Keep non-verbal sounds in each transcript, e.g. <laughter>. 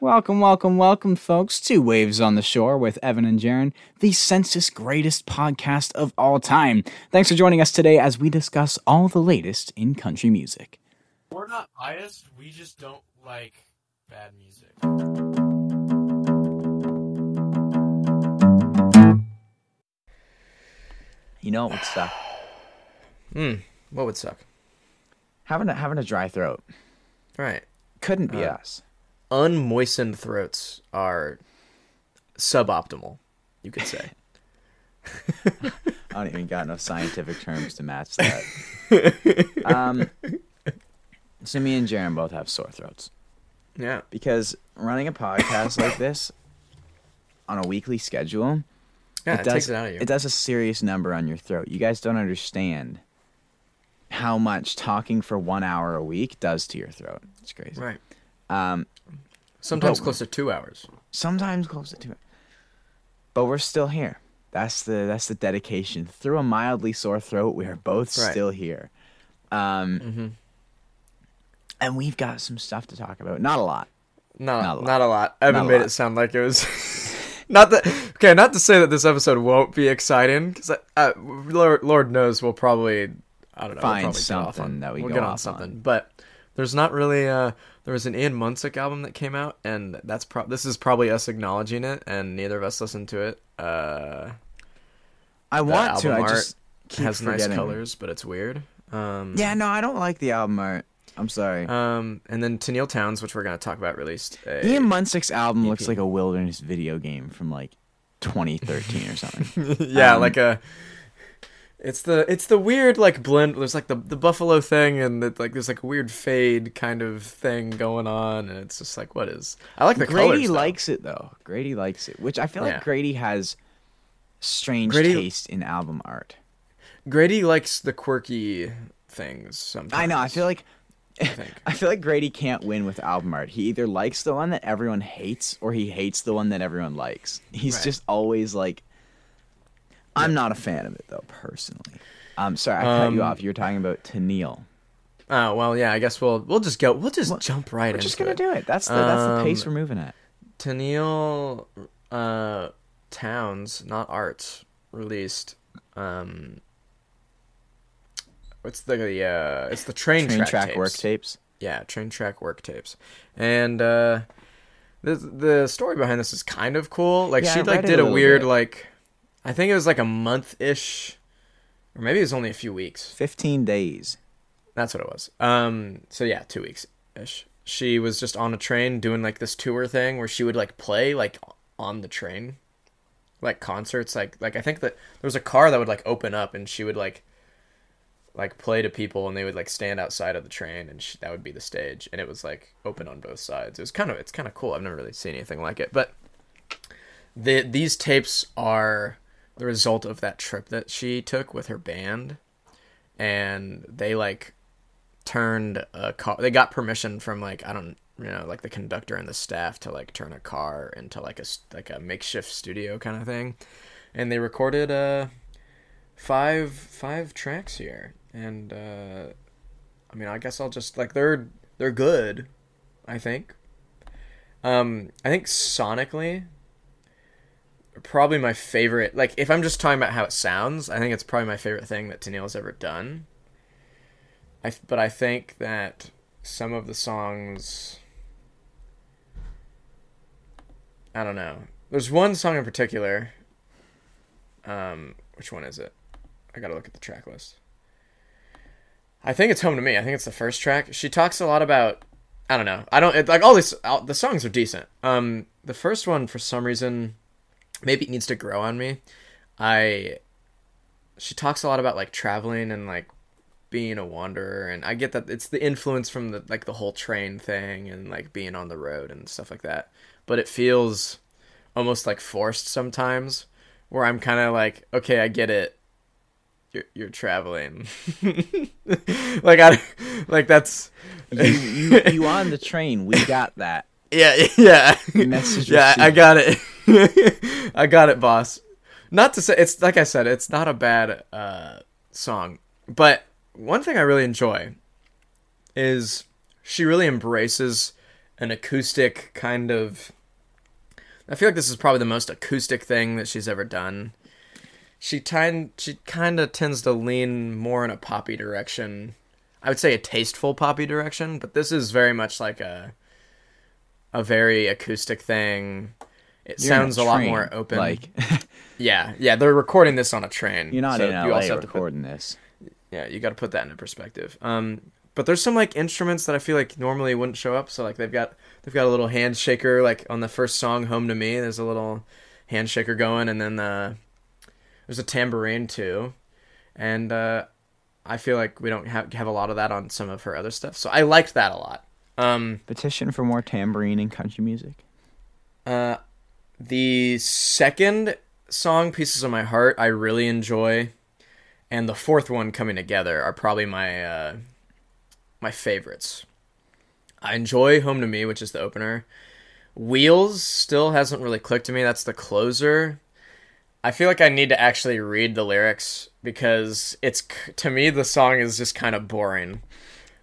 Welcome, welcome, welcome, folks, to Waves on the Shore with Evan and Jaron, the census greatest podcast of all time. Thanks for joining us today as we discuss all the latest in country music. We're not biased. We just don't like bad music. You know what would suck? <sighs> Hmm. What would suck? Having a, having a dry throat. Right. Couldn't be Uh, us. Unmoistened throats are suboptimal, you could say. <laughs> I don't even got enough scientific terms to match that. <laughs> um, so me and Jaron both have sore throats. yeah. because running a podcast like this on a weekly schedule Yeah, it, does takes it out of you. it does a serious number on your throat you guys don't understand how much talking for one hour a week does to your throat it's crazy right. Um Sometimes close to two hours. sometimes close to two. but we're still here that's the that's the dedication through a mildly sore throat we are both Right. still here um Mm-hmm. and we've got some stuff to talk about not a lot Not, Not a not, lot. a lot. Evan Not made lot. it sound like it was. <laughs> not that. Okay, not to say that this episode won't be exciting, because uh, Lord, Lord knows we'll probably. I don't know. Find we'll probably get off something on, that we we'll go get on. something, but there's not really. Uh, there was an Ian Munsick album that came out, and that's pro- this is probably us acknowledging it, and neither of us listened to it. Uh, i want to i just has nice colors, but it's weird. Um, Yeah, no, I don't like the album art. I'm sorry. Um, and then Tenille Townes, which we're gonna talk about, released. A, Ian Munsick's album looks like a wilderness video game from like 2013 or something. <laughs> yeah, Um, like a. It's the it's the weird like blend. There's like the the buffalo thing, and the, like there's like a weird fade kind of thing going on, and it's just like what is? I like the Grady colors. though. likes it though. Grady likes it, which I feel Yeah. like Grady has strange Grady- taste in album art. Grady likes the quirky things. Sometimes I know. I feel like I. <laughs> I feel like Grady can't win with album art. He either likes the one that everyone hates or he hates the one that everyone likes. He's Right. just always like I'm not a fan of it though, personally. I'm sorry, I cut you Um, off. You were talking about Tenille. Oh well, yeah. I guess we'll we'll just go. We'll just jump right We're into just gonna it. do it. That's the that's the pace Um, we're moving at. Tenille uh, Townes, not Arts, released. Um, what's the the uh, it's the train, Train track, track tapes. work tapes. Yeah, train track work tapes, and uh, the the story behind this is kind of cool. Like Yeah, she I like did a a, weird bit. like, I think it was like a month ish, or maybe it was only a few weeks. 15 days. That's what it was. Um, so yeah, two weeks ish. She was just on a train doing like this tour thing where she would like play like on the train, like concerts. Like like I think that there was a car that would like open up and she would like like play to people and they would like stand outside of the train and she, that would be the stage and it was like open on both sides. It was kind of it's kind of cool. I've never really seen anything like it, but the these tapes are the result of that trip that she took with her band. And they like turned a car they got permission from like i don't you know like the conductor and the staff to like turn a car into like a like a makeshift studio kind of thing. And they recorded uh five five tracks here. And uh i mean i guess i'll just like they're they're good i think. Um i think sonically probably my favorite like if i'm just talking about how it sounds i think it's probably my favorite thing that Tenille's ever done I, but I think that some of the songs I don't know. There's one song in particular. Um, which one is it? I gotta look at the track list. I think it's Home to Me. I think it's the first track. She talks a lot about. I don't know. I don't it, like all these. All, the songs are decent. Um, the first one for some reason, maybe it needs to grow on me. I. She talks a lot about like traveling and like being a wanderer and I get that it's the influence from the like the whole train thing and like being on the road and stuff like that. But it feels almost like forced sometimes where I'm kind of like, okay, I get it. You're you're traveling. <laughs> like I like that's You, you, you on the train. We got that. Yeah, <laughs> yeah. Message yeah, I got it. <laughs> I got it, boss. Not to say it's like I said, it's not a bad uh, song, but one thing I really enjoy is she really embraces an acoustic kind of. I feel like this is probably the most acoustic thing that she's ever done. She kind she kind of tends to lean more in a poppy direction. I would say a tasteful poppy direction, but this is very much like a a very acoustic thing. It You're sounds a, lot more open. Like <laughs> yeah, yeah, they're recording this on a train. you're not so in you LA also have to put- recording this. yeah, you got to put that into perspective. Um, but there's some like instruments that I feel like normally wouldn't show up. So like they've got they've got a little handshaker like on the first song "Home to Me." There's a little handshaker going, and then uh, there's a tambourine too, and uh, I feel like we don't have have a lot of that on some of her other stuff. So I liked that a lot. Um, Petition for more tambourine in country music. uh, the second song, "Pieces of My Heart," I really enjoy, and the fourth one, "Coming Together," are probably my uh, my favorites. I enjoy "Home to Me," which is the opener. "Wheels" still hasn't really clicked to me. That's the closer. I feel like I need to actually read the lyrics because it's to me the song is just kind of boring.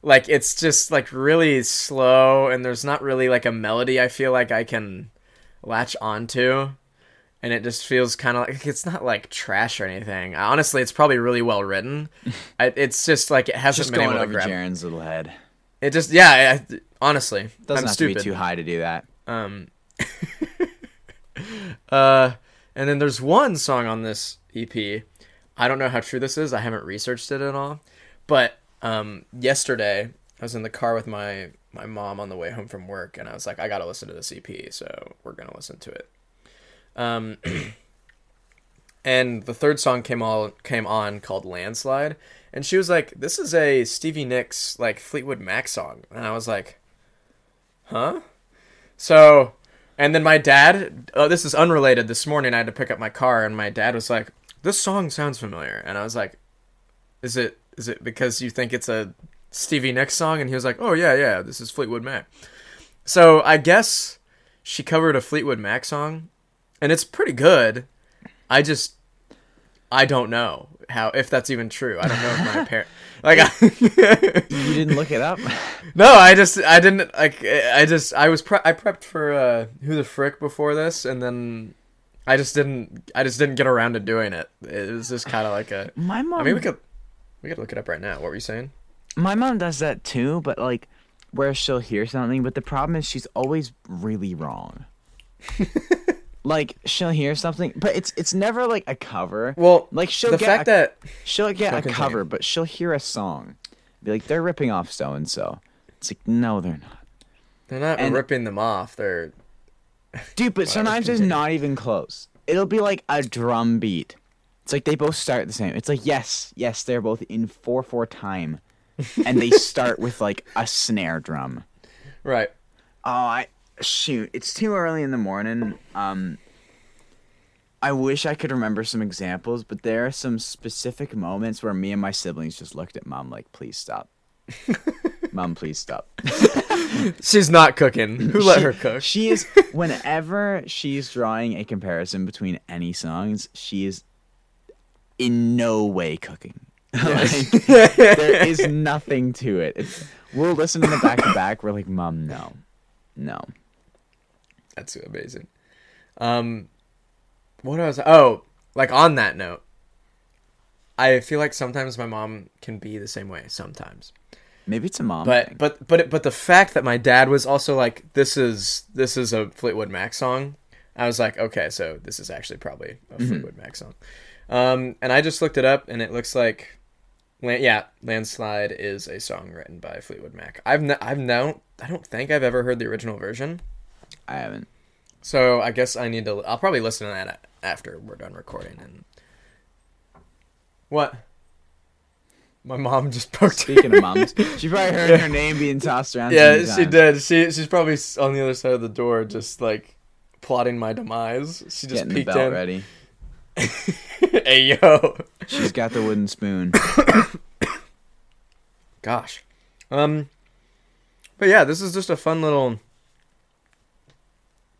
Like it's just like really slow and there's not really like a melody I feel like I can latch onto and it just feels kind of like it's not like trash or anything. Honestly, it's probably really well written. <laughs> I, it's just like it hasn't Just been going able to over grab. Jaron's little head. It just yeah, I, honestly, Doesn't I'm have stupid. to be too high to do that. Um, <laughs> uh, and then there's one song on this EP. I don't know how true this is. I haven't researched it at all. But um, yesterday I was in the car with my my mom on the way home from work, and I was like, I gotta listen to this EP, so we're gonna listen to it. Um, <clears throat> and the third song came all came on called Landslide, and she was like, "This is a Stevie Nicks like Fleetwood Mac song," and I was like, "Huh?" So, and then my dad, oh, this is unrelated. This morning I had to pick up my car, and my dad was like, "This song sounds familiar," and I was like, "Is it? Is it because you think it's a Stevie Nicks song?" And he was like, "Oh yeah, yeah, this is Fleetwood Mac." So I guess she covered a Fleetwood Mac song, and it's pretty good. I just, I don't know how if that's even true. I don't know if my parent <laughs> like. I, You didn't look it up. <laughs> no, I just I didn't like I just I was pre- I prepped for uh who the frick before this and then I just didn't I just didn't get around to doing it. It was just kind of like a My mom. I mean we could we could look it up right now. What were you saying? My mom does that too, but like where she'll hear something, but the problem is she's always really wrong. <laughs> like she'll hear something, but it's it's never like a cover. Well, like she'll the get fact a, that she'll get a cover, but she'll hear a song, be like they're ripping off so and so. It's like no, they're not, they're not and- ripping them off. They're dude. But <laughs> sometimes it's not even close. It'll be like a drum beat. It's like they both start the same. It's like yes, yes, they're both in four four time, and they <laughs> start with like a snare drum. right. Oh, I shoot! It's too early in the morning. Um, I wish I could remember some examples, but there are some specific moments where me and my siblings just looked at mom like, "Please stop, <laughs> mom, please stop." <laughs> She's not cooking. Who let She- her cook? She is. Whenever she's drawing a comparison between any songs, she is in no way cooking. <laughs> like, <laughs> there is nothing to it. It's, we'll listen to the back to back. We're like, mom, no, no. That's amazing. Um, what was oh like on that note, I feel like sometimes my mom can be the same way sometimes. Maybe it's a mom. but thing. but but but the fact that my dad was also like this is this is a Fleetwood Mac song, I was like okay, so this is actually probably a Fleetwood Mac song. Um, and I just looked it up, and it looks like, yeah, "Landslide" is a song written by Fleetwood Mac. I've n- I've no I don't think I've ever heard the original version, I haven't. so I guess I need to. I'll probably listen to that after we're done recording. And what? My mom just <laughs> poked. Speaking of moms, she probably heard her name being tossed around. Yeah, she times. did. She she's probably on the other side of the door, just like plotting my demise. She just Getting peeked in. ready. <laughs> hey yo, She's got the wooden spoon. <coughs> gosh, um, but yeah, this is just a fun little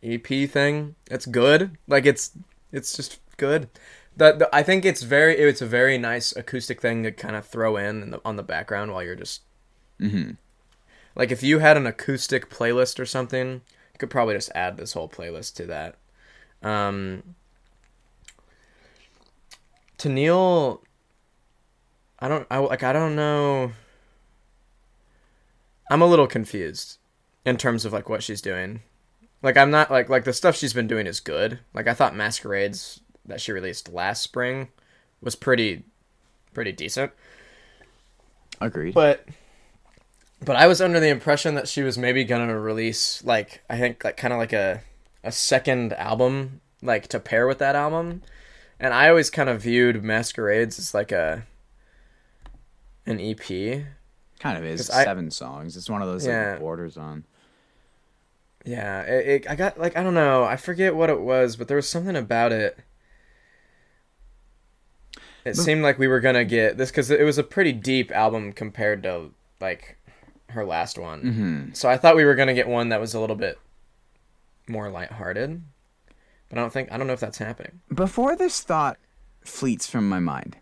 EP thing. It's good. Like it's it's just good. The, the I think it's very it's a very nice acoustic thing to kind of throw in, in the, on the background while you're just mm-hmm. Like if you had an acoustic playlist or something, you could probably just add this whole playlist to that. Um, Tenille, I don't I like I don't know. I'm a little confused in terms of like what she's doing. Like I'm not like like the stuff she's been doing is good. Like I thought Masquerades that she released last spring was pretty pretty decent. Agreed. But but I was under the impression that she was maybe gonna release like I think like kind of like a a second album like to pair with that album. And I always kind of viewed Masquerades as like a an EP. kind of is 'cause I- seven songs. It's one of those Yeah. like borders on. Yeah, it, it, I got like I don't know, I forget what it was, but there was something about it. It But- seemed like we were gonna get this because it was a pretty deep album compared to like her last one. Mm-hmm. So I thought we were gonna get one that was a little bit more lighthearted, but I don't think I don't know if that's happening. Before this thought fleets from my mind,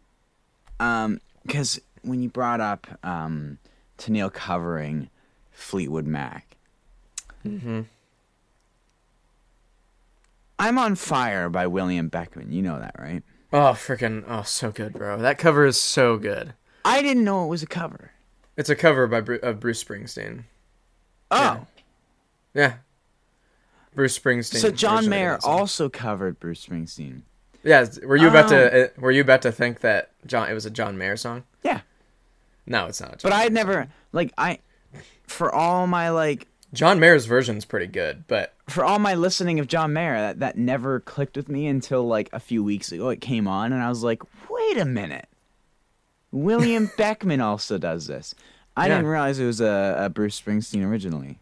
um, because when you brought up um, Tenille covering Fleetwood Mac, Mm-hmm. I'm on Fire by William Beckmann. You know that, right? Oh freaking oh so good, bro! That cover is so good. I didn't know it was a cover. It's a cover by Bru- of Bruce Springsteen. Oh, Yeah. Yeah, Bruce Springsteen. so John Mayer did that song. also covered Bruce Springsteen. Yeah, were you about Oh. to uh, were you about to think that John it was a John Mayer song? Yeah, No, it's not. But I had never like I, for all my like. John Mayer's version's pretty good, but for all my listening of John Mayer, that, that never clicked with me until like a few weeks ago. It came on, and I was like, wait a minute. William <laughs> Beckmann also does this. I Yeah. didn't realize it was a, a Bruce Springsteen originally.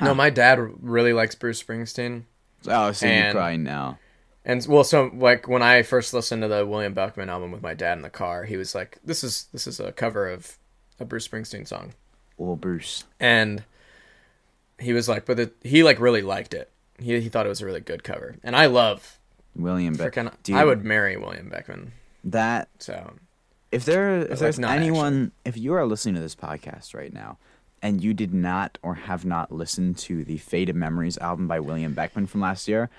No, my dad really likes Bruce Springsteen. Oh, so you And- probably know. And well, so like when I first listened to the William Beckmann album with my dad in the car, he was like, "This is this is a cover of a Bruce Springsteen song," Well, Bruce. and he was like, "But it, he like really liked it. He he thought it was a really good cover." And I love William Beckmann. I would marry William Beckmann. That So if there if there's not anyone if you are listening to this podcast right now and you did not or have not listened to the Faded Memories album by William Beckmann from last year,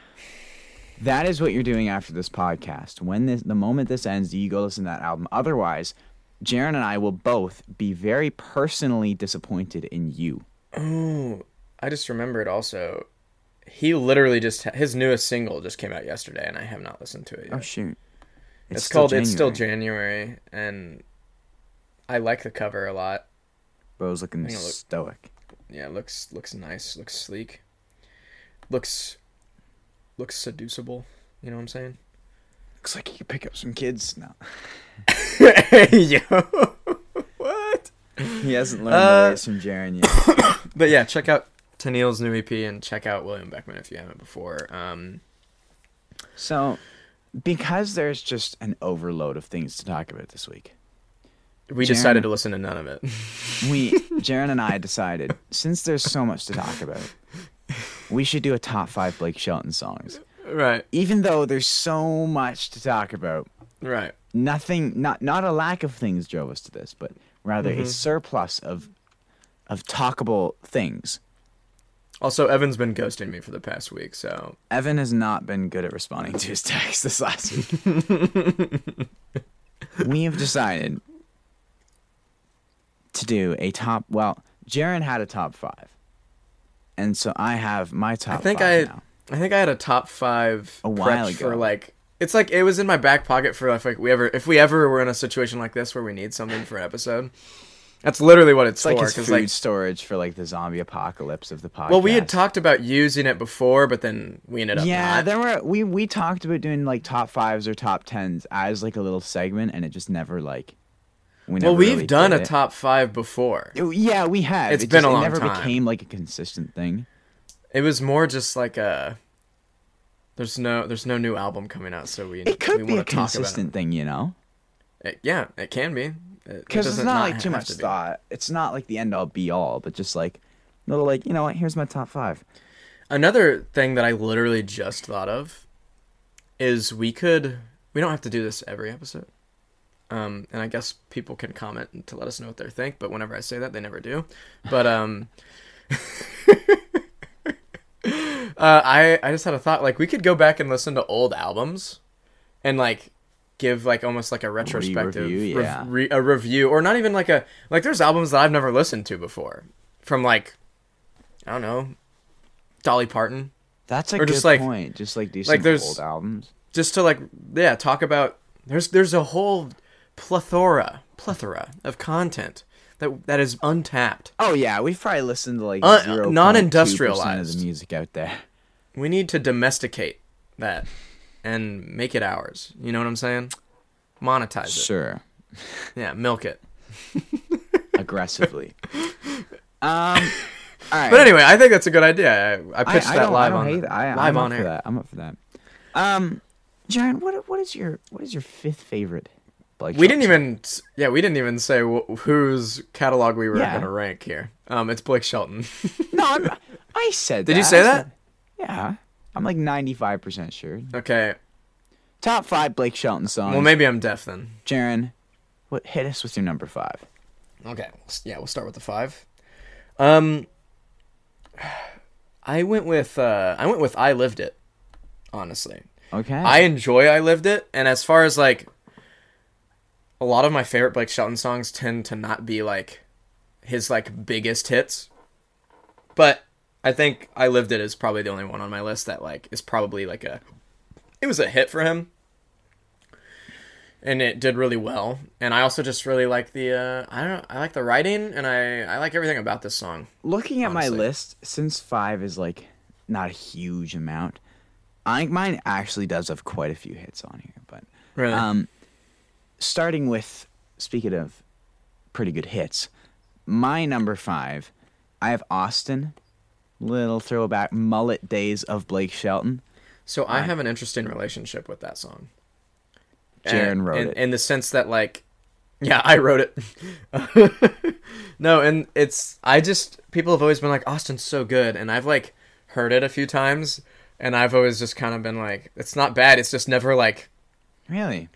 that is what you're doing after this podcast. When this the moment this ends, you go listen to that album. Otherwise, Jaron and I will both be very personally disappointed in you. Oh, I just remembered also. He literally just his newest single just came out yesterday, and I have not listened to it yet. Oh shoot. it's still called "It's Still. January," and I like the cover a lot. Bro's looking look- stoic. Yeah, looks looks nice, looks sleek, looks looks seducible. You know what I'm saying? Looks like he could pick up some kids now. <laughs> Yo, what? He hasn't learned Uh, the from Jaron yet. <coughs> But yeah, check out Tenille's new EP and check out William Beckmann if you haven't before. Um, So, because there's just an overload of things to talk about this week, we Jaron- decided to listen to none of it. we, <laughs> Jaron and I decided, since there's so much to talk about, we should do a top five Blake Shelton songs. right, Even though there's so much to talk about, right. nothing, not not a lack of things drove us to this, but rather a mm-hmm. surplus of of talkable things. Also, Evan's been ghosting me for the past week, so Evan has not been good at responding to his <laughs> texts this last week. <laughs> we have decided to do a top. Well, Jaron had a top five, and so I have my top. I think five I, now. I think I had a top five A while prepped for ago. like. It's like it was in my back pocket for if like we ever if we ever were in a situation like this where we need something for an episode. That's literally what it's, It's like 'cause, food like, storage for like the zombie apocalypse of the podcast. well, we had talked about using it before, but then we ended up Yeah, not. there were we we talked about doing like top fives or top tens as like a little segment, and it just never like. We well, we've really done a it. top five before. Oh, yeah, we have. It's It been just- a long time. It never time. became like a consistent thing. It was more just like a. There's no there's no new album coming out, so we It could we be wanna a talk about consistent thing, you know, It. It- yeah, it can be. It- it because it's doesn't not like too much to thought. It's not like the end all be all, but just like little like you know what? Here's my top five. Another thing that I literally just thought of is we could we don't have to do this every episode. Um, and I guess people can comment to let us know what they think, but whenever I say that, they never do. But um, <laughs> uh, I I just had a thought like we could go back and listen to old albums, and like give like almost like a retrospective Re-review, yeah. re- a review, or not even like a like there's albums that I've never listened to before from like I don't know Dolly Parton That's a Or good just, like- point. Just like do like, there's- old albums. just to like yeah talk about there's there's a whole plethora plethora of content that that is untapped Oh yeah, we've probably listened to like Uh, zero non-industrialized. of the music out there. we need to domesticate that and make it ours you know what i'm saying monetize it Sure, yeah milk it <laughs> aggressively. um, all right. but anyway i think that's a good idea i, I pitched I, I that live on. I, live I'm on up air for that. I'm up for that. Um, Jaron, what what is your what is your fifth favorite? Blake we didn't even yeah we didn't even say wh- whose catalog we were Yeah. gonna rank here um it's blake shelton <laughs> No, I'm, I said. Did that. you say that? said- yeah, I'm like 95 percent sure. okay Top five Blake Shelton songs. well maybe i'm deaf then Jaron, what hit us with your number five? Okay, yeah, we'll start with the five. Um, <sighs> I went with uh, I went with I lived it. Honestly, Okay. I enjoy I lived it, and as far as like, a lot of my favorite Blake Shelton songs tend to not be like his like biggest hits, but I think I lived it is probably the only one on my list that like is probably like a, it was a hit for him. And it did really well, and I also just really like the uh, I don't know, I like the writing, and I I like everything about this song. Looking at honestly. my list, since five is like not a huge amount, I think mine actually does have quite a few hits on here. But Really, um, starting with speaking of pretty good hits, my number five, I have Austin. Little throwback, mullet days of Blake Shelton. So I uh, have an interesting relationship with that song. Jaron And- wrote in, it. in the sense that like, yeah, I wrote it. <laughs> no, and it's I just people have always been like Austin's so good, and I've like heard it a few times, and I've always just kind of been like, it's not bad. It's just never like Really?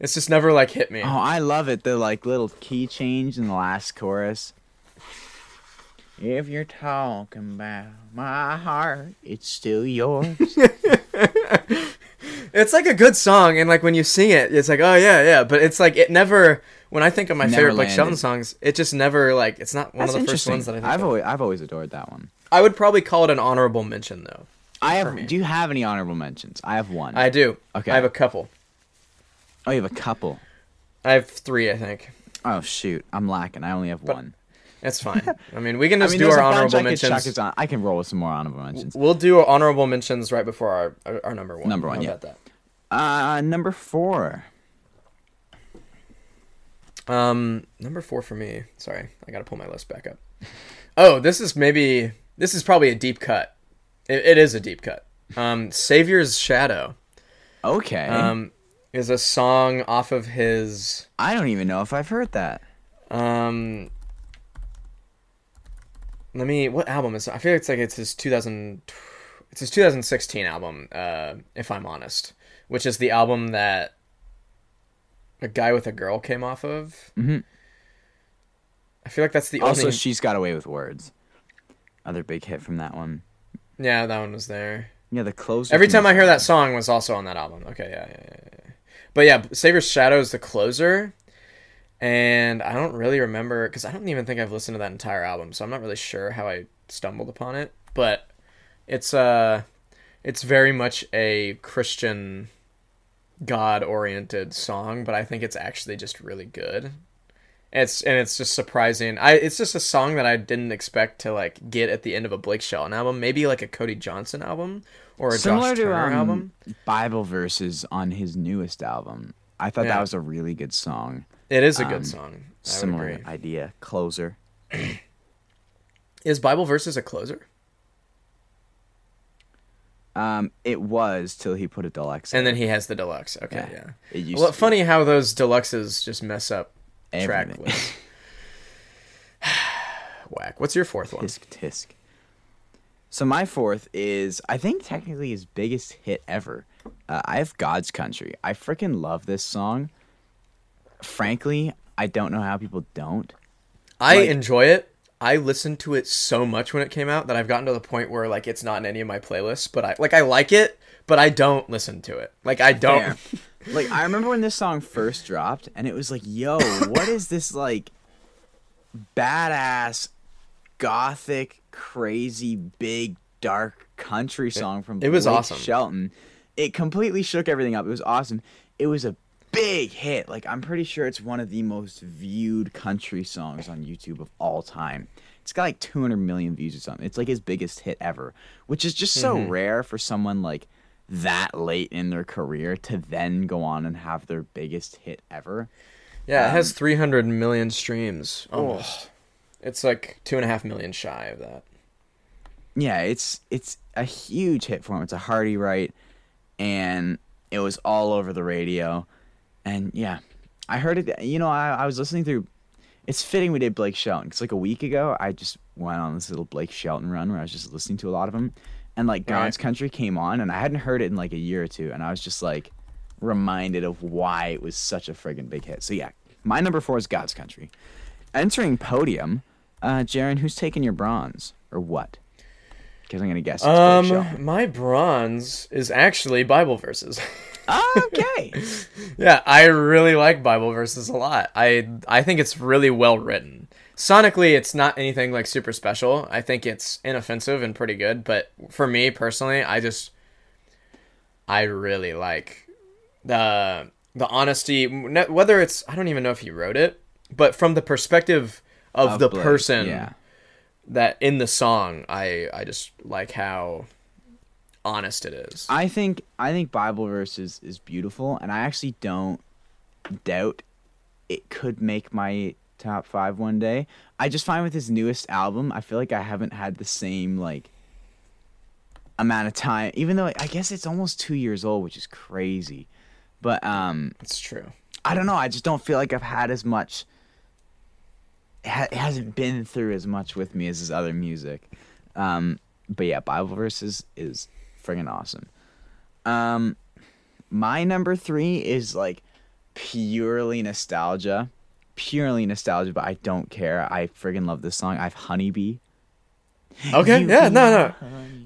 It's just never like hit me. Oh, I love it. The like little key change in the last chorus. If you're talking about my heart, it's still yours. <laughs> It's like a good song, and like when you sing it, it's like oh yeah yeah, but it's like it never. When I think of my Never favorite Blake landed. Shelton songs, it just never like it's not one That's of the first ones that I think I've of. always I've always adored that one. I would probably call it an honorable mention though. I have. Do you have any honorable mentions? I have one. I do. Okay. I have a couple. Oh, you have a couple. I have three, I think. Oh shoot, I'm lacking. I only have one. That's <laughs> fine. I mean, we can I just mean, do our honorable I mentions. on- I can roll with some more honorable mentions. We'll do honorable mentions right before our our, our number one. Number one, How yeah. about that? Uh, number four. Um, number four for me. Sorry, I gotta pull my list back up. Oh, this is maybe this is probably a deep cut. It, it is a deep cut. Um, Savior's Shadow. Okay. Um, is a song off of his I don't even know if I've heard that. Um, let me. What album is? I feel like it's like it's his 2000. It's his 2016 album. Uh, if I'm honest, which is the album that a guy with a girl came off of. Mhm. I feel like that's the Also, only. she's got away with words. Other big hit from that one. yeah, that one was there. Yeah, the closer. Every time I hear that song. song was also on that album. Okay, yeah, yeah, yeah, yeah. But yeah, Savior's Shadow is the closer, and I don't really remember because I don't even think I've listened to that entire album, so I'm not really sure how I stumbled upon it. But it's uh, it's very much a Christian, God-oriented song, but I think it's actually just really good. It's and it's just surprising. I it's just a song that I didn't expect to like get at the end of a Blake Shelton album, maybe like a Cody Johnson album or a Similar Josh to Turner um, album. Bible verses on his newest album. I thought Yeah. that was a really good song. It is a um, good song. I Similar agree. idea. Closer. Is Bible verses a closer? Um, it was till he put a deluxe. And out. then he has the deluxe. Okay, Yeah. yeah. it used Well, to be funny how those deluxes just mess up track everything. lists. <laughs> <sighs> Whack. What's your fourth one? tisk tisk. So my fourth is I think technically his biggest hit ever. Uh, I have God's Country. I freaking love this song. frankly, I don't know how people don't. I Like- enjoy it. I listened to it so much when it came out that I've gotten to the point where like it's not in any of my playlists, but I like I like it, but I don't listen to it. Like I don't. <laughs> Like I remember when this song first dropped, and it was like, "Yo, what is this like badass, gothic, crazy, big, dark country song from it was Blake awesome. Shelton?" It completely shook everything up. It was awesome. It was a big hit. Like I'm pretty sure it's one of the most viewed country songs on YouTube of all time. It's got like 200 million views or something. It's like his biggest hit ever, which is just so Mm-hmm. rare for someone like that late in their career to then go on and have their biggest hit ever. Yeah, it Um, has 300 million streams almost. It's like two and a half million shy of that. Yeah, it's it's a huge hit for him. It's a hearty right, and it was all over the radio. And yeah, I heard it. You know, I, I was listening through. It's fitting we did Blake Shelton because like a week ago, I just went on this little Blake Shelton run where I was just listening to a lot of them, and like God's Right. Country came on, and I hadn't heard it in like a year or two, and I was just like reminded of why it was such a friggin' big hit. So yeah, my number four is God's Country. Entering podium, uh, Jaron, who's taking your bronze or what? Because I'm gonna guess. It's Um, my bronze is actually Bible verses. <laughs> okay. yeah, I really like Bible verses a lot. I I think it's really well written. Sonically, it's not anything like super special. I think it's inoffensive and pretty good. But for me personally, I just I really like the the honesty. Whether it's I don't even know if he wrote it, but from the perspective of, Of the Blake, person yeah. that in the song, I I just like how honest it is. I think I think Bible verses is beautiful, and I actually don't doubt it could make my top five one day. I just find with his newest album, I feel like I haven't had the same like amount of time, even though I guess it's almost two years old, which is crazy. But um, it's true. I don't know. I just don't feel like I've had as much. It, ha- hasn't been through as much with me as his other music. Um, but yeah, Bible verses is friggin' awesome. Um, my number three is like purely nostalgia, purely nostalgia. But I don't care. I friggin' love this song. I have Honeybee. Okay, You yeah, no, no.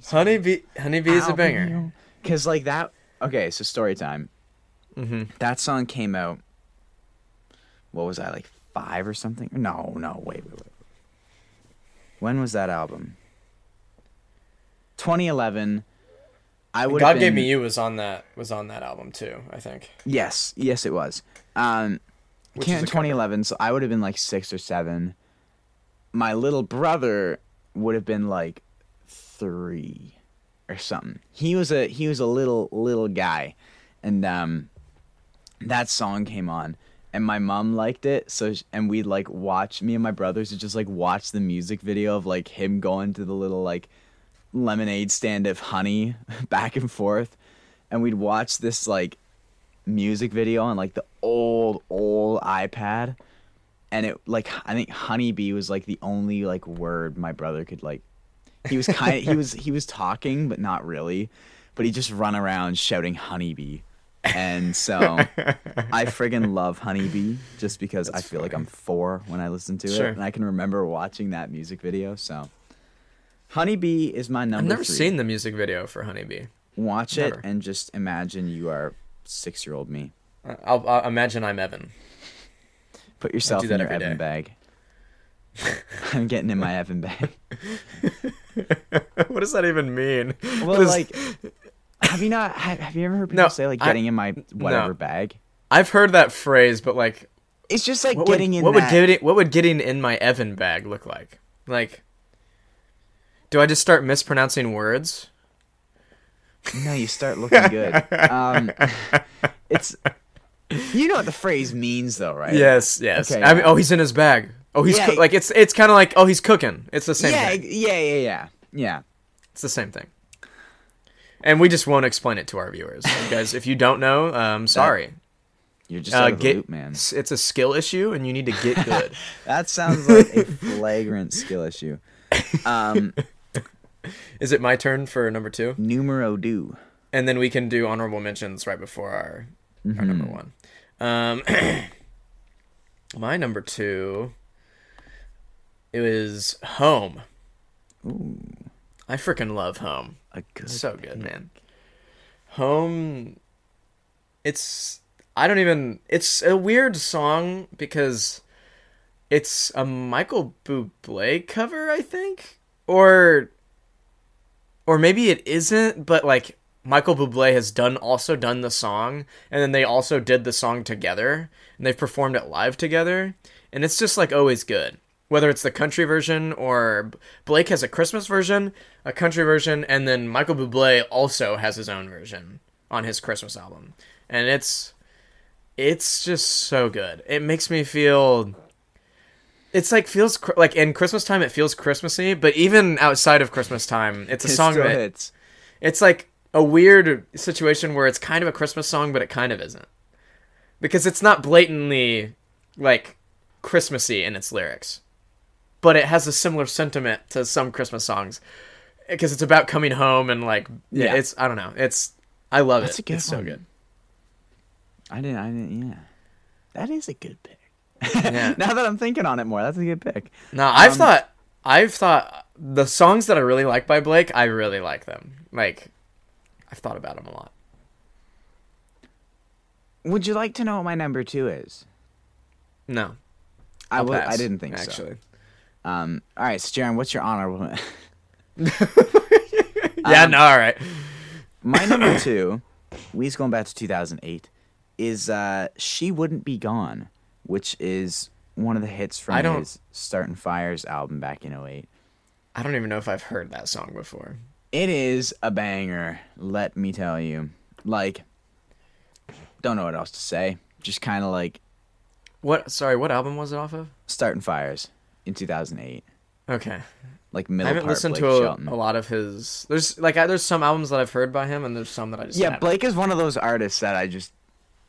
Honeybee, Honeybee is a banger. Cause like that. Okay, so story time. hmm That song came out. What was I like five or something? No, no, wait, wait, wait. When was that album? 2011. I would. God gave me you was on that was on that album too. I think. Yes, yes, it was. Um, Which came in a cover. 2011, so I would have been like six or seven. My little brother would have been like three or something. He was a he was a little little guy, and um, that song came on, and my mom liked it. So and we'd like watch me and my brothers would just like watch the music video of like him going to the little like lemonade stand of honey <laughs> back and forth, and we'd watch this like music video on like the old old iPad and it like I think honeybee was like the only like word my brother could like he was <laughs> kind of he was he was talking but not really but he just run around shouting honeybee and <laughs> so I friggin' love honeybee just because I That's feel like. I'm 4 when I listen to Sure. it and I can remember watching that music video so honeybee is my number I've never three. seen the music video for Honeybee. watch never. it and just imagine you are 6-year-old me Uh, I'll, I'll imagine I'm Evan. Put yourself in your Evan day. bag. <laughs> I'm getting in my Evan bag. <laughs> what does that even mean? Well, is- like, have you not? Have, have you ever heard people No, say like I- getting in my whatever no. bag? I've heard that phrase, but like, It's just like getting would, in what that. would getting what would getting in my Evan bag look like? Like, do I just start mispronouncing words? no, you start <laughs> looking good. Um, it's you know what the phrase means though, right? Yes, yes. Okay, I mean, oh, he's in his bag. Oh, he's Yeah. coo- like it's it's kind of like oh, he's cooking. It's the same yeah, thing. yeah, yeah, yeah, yeah. It's the same thing. And we just won't explain it to our viewers, guys. If you don't know, um, sorry. You're just Uh, out of the get loop, man. It's a skill issue, and you need to get good. <laughs> That sounds like a flagrant skill issue. Um, <laughs> Is it my turn for number two? numero do. And then we can do honorable mentions right before our our Mm-hmm. number one. Um, <clears throat> My number two. It was Home. Ooh, I freaking love Home. A good. so good, man. Home. It's I don't even. It's a weird song because it's a Michael Bublé cover, I think, or or maybe it isn't, but like Michael Bublé has done also done the song, and then they also did the song together, and they've performed it live together, and it's just like always good. Whether it's the country version or Blake has a Christmas version, a country version, and then Michael Bublé also has his own version on his Christmas album, and it's it's just so good. It makes me feel. It's like feels cr- like in Christmas time it feels Christmassy, but even outside of Christmas time, it's a It song that hits. it's like a weird situation where it's kind of a Christmas song, but it kind of isn't. Because it's not blatantly like Christmassy in its lyrics. But it has a similar sentiment to some Christmas songs. Because it's about coming home and like yeah, Yeah. it's I don't know. It's I love That's it. a good it's so good. I didn't. I didn't. Yeah, that is a good pick. Yeah. <laughs> now that I'm thinking on it more, that's a good pick. No, I've Um, thought I've thought the songs that I really like by Blake, I really like them. Like I've thought about them a lot. Would you like to know what my number two is? No. I I'll would- I didn't think so. actually. Um. All right, so Jaron, what's your honorable? <laughs> <laughs> Yeah, Um, no, all right. My number <coughs> two, we's going back to 2008, is uh, "She Wouldn't Be Gone," which is one of the hits from I don't- his "Starting Fires" album back in 08. I don't even know if I've heard that song before. It is a banger, let me tell you. Like, don't know what else to say. Just kind of like What? Sorry, what album was it off of? "Starting Fires" in 2008, Okay, like I haven't part listened Blake to a, a lot of his. There's like I, there's some albums that I've heard by him, and there's some that I just Yeah, haven't. Blake is one of those artists that I just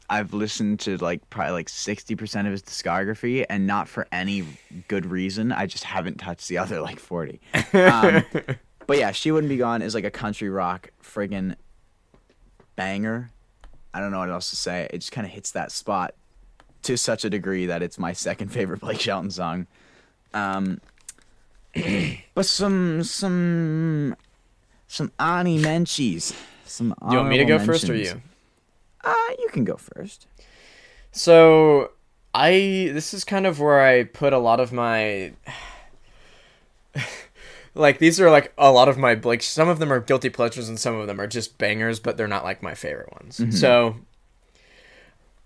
I've listened to like probably like sixty percent of his discography, and not for any good reason. I just haven't touched the other like forty. Um, <laughs> but yeah, she wouldn't be gone is like a country rock friggin' banger. I don't know what else to say. It just kind of hits that spot to such a degree that it's my second <laughs> favorite Blake Shelton song. Um, but some some some Ani Menchies. Some you want me to go honorable first or you? Uh, you can go first. So I this is kind of where I put a lot of my <sighs> like these are like a lot of my like some of them are guilty pleasures and some of them are just bangers but they're not like my favorite ones. So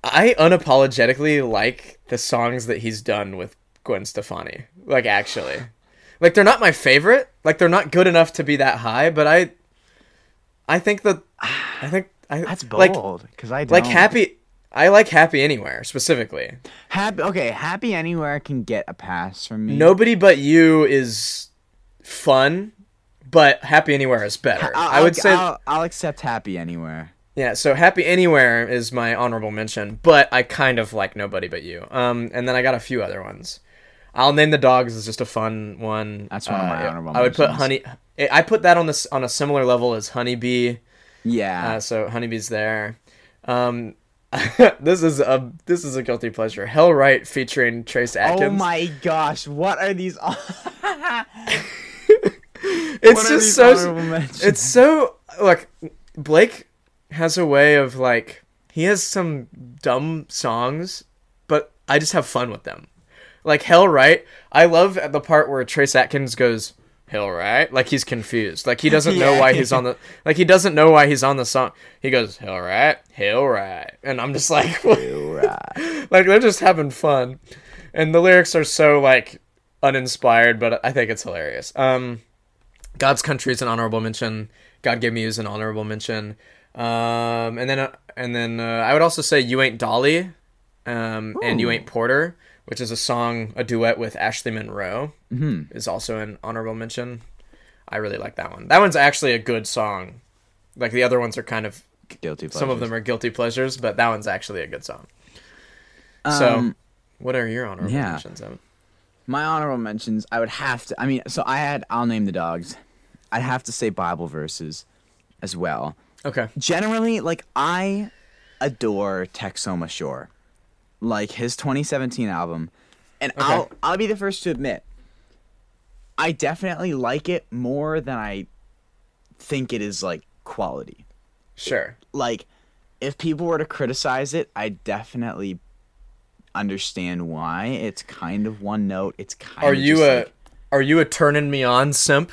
I unapologetically like the songs that he's done with Gwen Stefani. Like actually. Like they're not my favorite. Like they're not good enough to be that high, but I I think that I think I <sighs> That's like bold because I don't. like happy I like Happy Anywhere specifically. Happy. Okay, Happy Anywhere can get a pass from me. Nobody but you is fun, but Happy Anywhere is better. I'll, I would say I'll, I'll accept Happy Anywhere. yeah. So Happy Anywhere is my honorable mention, but I kind of like Nobody but you. Um, and then I got a few other ones. I'll name the dogs is just a fun one. That's one of my Uh, honorable I would put. Honey. I put that on this on a similar level as Honeybee. Yeah. Uh, so Honeybee's there. Um, <laughs> this is a this is a guilty pleasure. Hell right featuring Trace Atkins. oh my gosh, what are these? <laughs> it's what just so it's so like blake has a way of like he has some dumb songs but i just have fun with them like hell right. I love the part where trace atkins goes hell right. Like he's confused. Like he <laughs> doesn't know Yeah. why he's on the like he doesn't know why he's on the song. He goes hell right. Hell right. And i'm just like <laughs> Right. <laughs> like they're just having fun. And the lyrics are so like uninspired but i think it's hilarious. Um god's country is an honorable mention. God gave me is an honorable mention. Um and then uh, and then uh, i would also say you ain't dolly. Um and you ain't porter which is a song a duet with ashley monroe Mhm. is also an honorable mention i really like that one that one's actually a good song like the other ones are kind of Guilty pleasures. some of them are guilty pleasures but that one's actually a good song so Um, what are your honorable yeah. mentions Evan? my honorable mentions, I would have to. I mean, so I had. I'll name the dogs. I'd have to say Bible verses, as well. okay Generally, like I adore Texoma Shore. Like his 2017 album, and Okay. I'll I'll be the first to admit, I definitely like it more than I think it is like quality. Sure. Like, if people were to criticize it, I definitely understand why. It's kind of one note. It's kind. Are of you a like- are you a turning me on simp?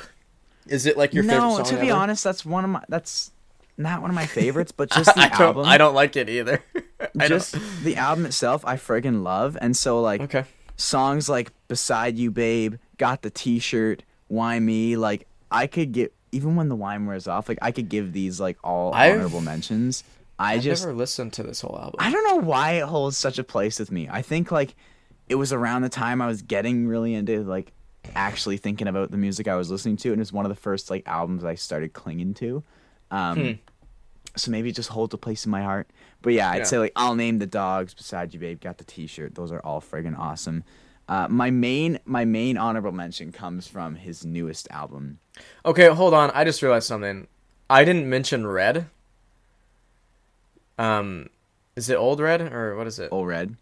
Is it like your favorite no, to be ever? honest, that's one of my. That's not one of my favorites, but <laughs> just the I don't, album. I don't like it either. <laughs> I just the album itself, I friggin' love, and so like. Okay. songs like "Beside You, Babe," "Got the T-shirt," "Why Me," like I could get even when the wine wears off, like I could give these like all I've- honorable mentions. I I've just never listened to this whole album. I don't know why it holds such a place with me. I think like it was around the time I was getting really into like actually thinking about the music I was listening to, and it's one of the first like albums I started clinging to. Um, Hmm. So maybe it just holds a place in my heart. But yeah, I'd Yeah. say like I'll name the dogs beside you, babe. Got the T-shirt. Those are all friggin' awesome. Uh, my main my main honorable mention comes from his newest album. Okay, hold on. I just realized something. I didn't mention Red. Um, is it Old Red or what is it? Old Red.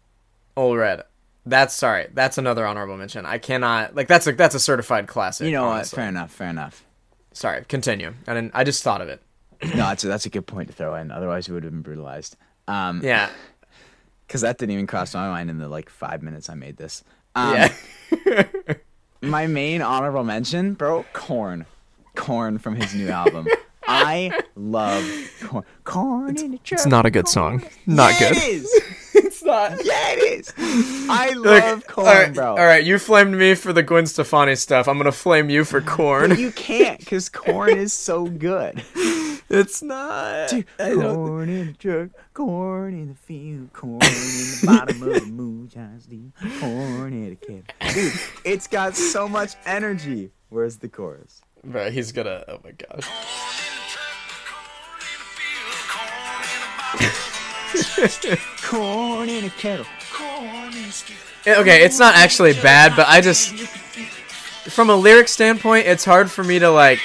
Old Red. That's sorry. That's another honorable mention. I cannot like that's a that's a certified classic. You know what? Fair enough. Fair enough. Sorry. Continue. I didn't. I just thought of it. No, that's a, that's a good point to throw in. Otherwise, we would have been brutalized. Um, Yeah. because that didn't even cross my mind in the like five minutes I made this. Um, yeah. <laughs> My main honorable mention, bro, Corn, Corn from his new album. I love Corn. Corn in the truck. It's not a good song. Not yeah, good. It is. <laughs> It's not. Yeah, it is. I Look, love Corn, all right, bro. All right, you flamed me for the Gwen Stefani stuff. I'm gonna flame you for corn. You can't, cause Corn is so good. <laughs> it's not. Dude, corn in the truck, corn in the field, corn in the bottom of the moonshine steam, corn in the kettle. Dude, it's got so much energy. Where's the chorus? Bro, he's gonna. Oh my gosh. Corn in a kettle. Okay, it's not actually bad, but I just, from a lyric standpoint, it's hard for me to like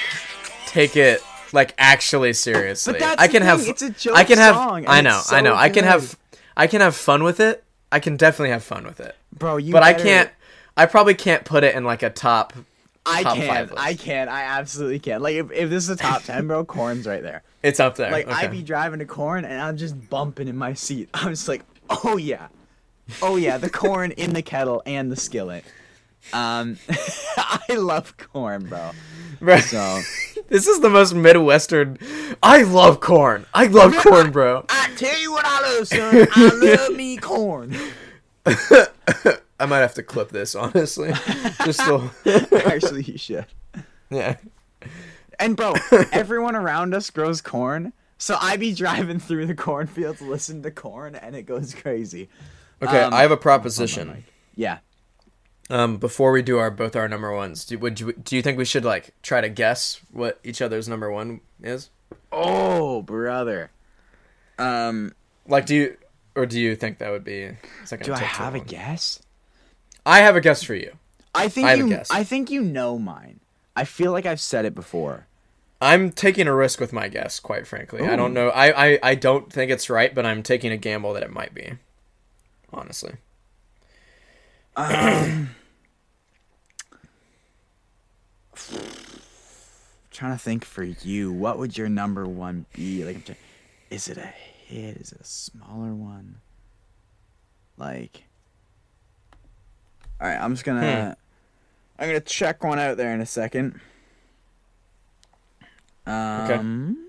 take it like actually seriously. I can have. it's a joke I can have. song, I know. it's I know. so I can good. have. I can have fun with it. I can definitely have fun with it. Bro, you But I can't. I probably can't put it in like a top. I top can. I can. I absolutely can. Like if, if this is a top <laughs> ten, bro, corn's right there. It's up there. Like okay. I'd be driving to corn and I'm just bumping in my seat. <laughs> I'm just like, oh yeah, oh yeah, the corn in the kettle and the skillet. Um, <laughs> I love corn, bro. Bro, So this is the most midwestern. I love corn. I love corn, bro. I tell you what I love, son. <laughs> I love me corn. <laughs> I might have to clip this honestly. <laughs> Just so. Actually, you should. Yeah. And bro, everyone around us grows corn. So I be driving through the cornfields, listen to corn, and it goes crazy. Okay, Um, I have a proposition. Yeah. Um, before we do our both our number ones, do, would you do you think we should like try to guess what each other's number one is? Oh, brother. Um, Like, do you or do you think that would be? Like do I have a guess? I have a guess for you. I think I you. I think you know mine. I feel like I've said it before. I'm taking a risk with my guess, quite frankly. I don't know. I, I I don't think it's right, but I'm taking a gamble that it might be. Honestly. Trying to think for you. What would your number one be? Like, I'm trying, is it a hit? Is it a smaller one? Like, all right. I'm just gonna. I'm gonna check one out there in a second. Um.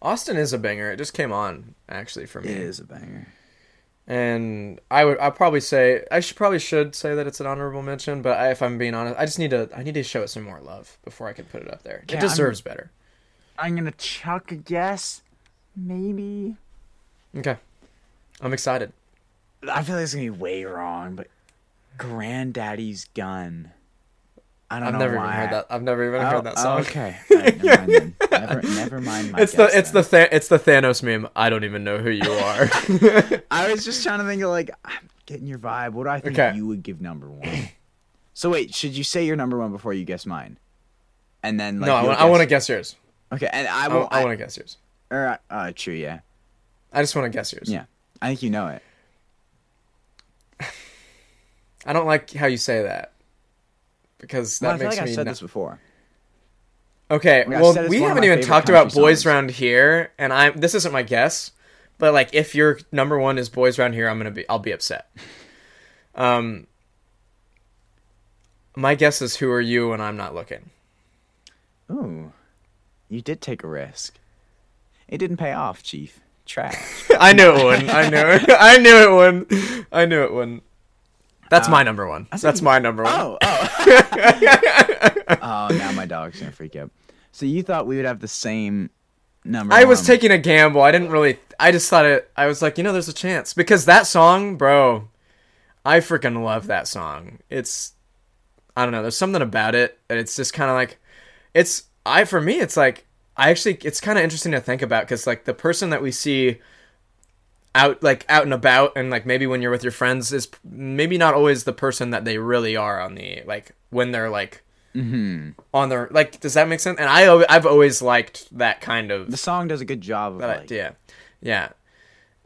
Austin is a banger. It just came on actually for me. It is a banger. And I would I probably say I should probably should say that it's an honorable mention, but I, if I'm being honest, I just need to I need to show it some more love before I can put it up there. Yeah, it I'm- deserves better. I'm gonna chuck a guess. Maybe. Okay, I'm excited. I feel like it's gonna be way wrong, but Granddaddy's gun. I don't I've know never why. even heard that. I've never even Oh, heard that oh, song. okay. All right, never mind. <laughs> Never, never mind my It's the it's then. the Th- it's the Thanos meme. I don't even know who you are. <laughs> I was just trying to think of like I'm getting your vibe. What do I think Okay. you would give number one? so wait, should you say your number one before you guess mine? and then like no, I want, I want to guess- yours. Okay, and I I, will. I want to guess yours. Or, uh, true, yeah, I just want to guess yours. yeah. I think you know it. <laughs> I don't like how you say that because Well, that I feel makes like me I've said not- this before. Okay, I well, we haven't even talked about boys songs. round here, and I'm this isn't my guess, but like if your number one is boys round here, I'm gonna be I'll be upset. Um, my guess is who are you when I'm not looking. Ooh, you did take a risk. It didn't pay off, Chief. Trash. <laughs> I knew it wouldn't. I knew it. <laughs> I knew it wouldn't. I knew it wouldn't. That's Uh, my number one. think That's you- my number one. oh, oh. <laughs> oh, now my dog's gonna freak out. So you thought we would have the same number? I was taking a gamble. I didn't really. I just thought it. I was like, you know, there's a chance because that song, bro. I freaking love that song. It's, I don't know. There's something about it, and it's just kind of like, it's. I for me, it's like I actually. It's kind of interesting to think about because like the person that we see out like out and about and like maybe when you're with your friends is maybe not always the person that they really are on the like when they're like Mhm. on their like does that make sense and i i've always liked that kind of The song does a good job of that like. idea. Yeah.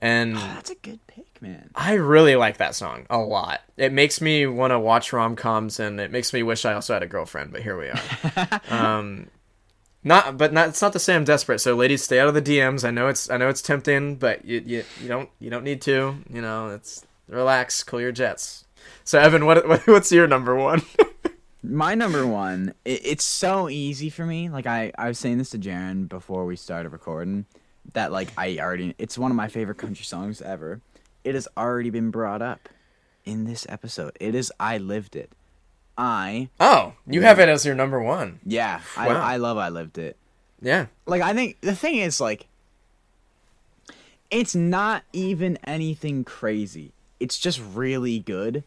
And Oh, that's a good pick, man. I really like that song a lot. It makes me want to watch rom coms and it makes me wish I also had a girlfriend, but here we are. <laughs> um not but not it's not to say I'm desperate. So ladies stay out of the DMs. I know it's I know it's tempting, but you you, you don't you don't need to, you know, it's relax, cool your jets. So Evan, what, <laughs> what what's your number one? My number one, it, it's so easy for me. Like I, I was saying this to Jaron before we started recording, that like I already, it's one of my favorite country songs ever. It has already been brought up in this episode. It is I lived it. I, oh, you have it as your number one. yeah, Wow. I, I love I lived it. Yeah. Like I think the thing is like, it's not even anything crazy. It's just really good,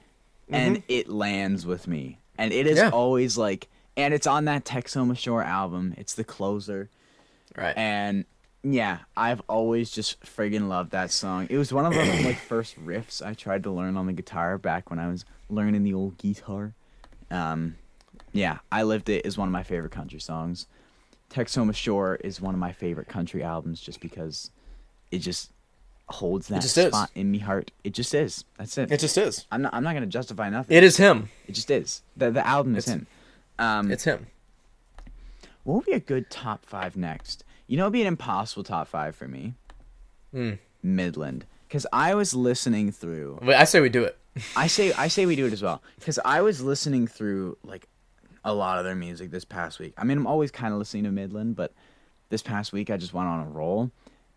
mm-hmm. and it lands with me. And it is Yeah. always like, and it's on that Texoma Shore album. It's the closer, Right. and yeah, I've always just friggin' loved that song. It was one of the like <coughs> first riffs I tried to learn on the guitar back when I was learning the old guitar. Um, yeah, I lived it is one of my favorite country songs. Texoma Shore is one of my favorite country albums just because it just holds that just is. spot in me heart. It just is. That's it. it just is. I'm not. I'm not gonna justify nothing. It is him. It just is. The the album is It's- him. Um, It's him. what would be a good top five next? You know, it'd be an impossible top five for me. Hmm. Midland, because I was listening through. Wait, I say we do it. I say I say we do it as well, because I was listening through like a lot of their music this past week. I mean, I'm always kind of listening to Midland, but this past week I just went on a roll,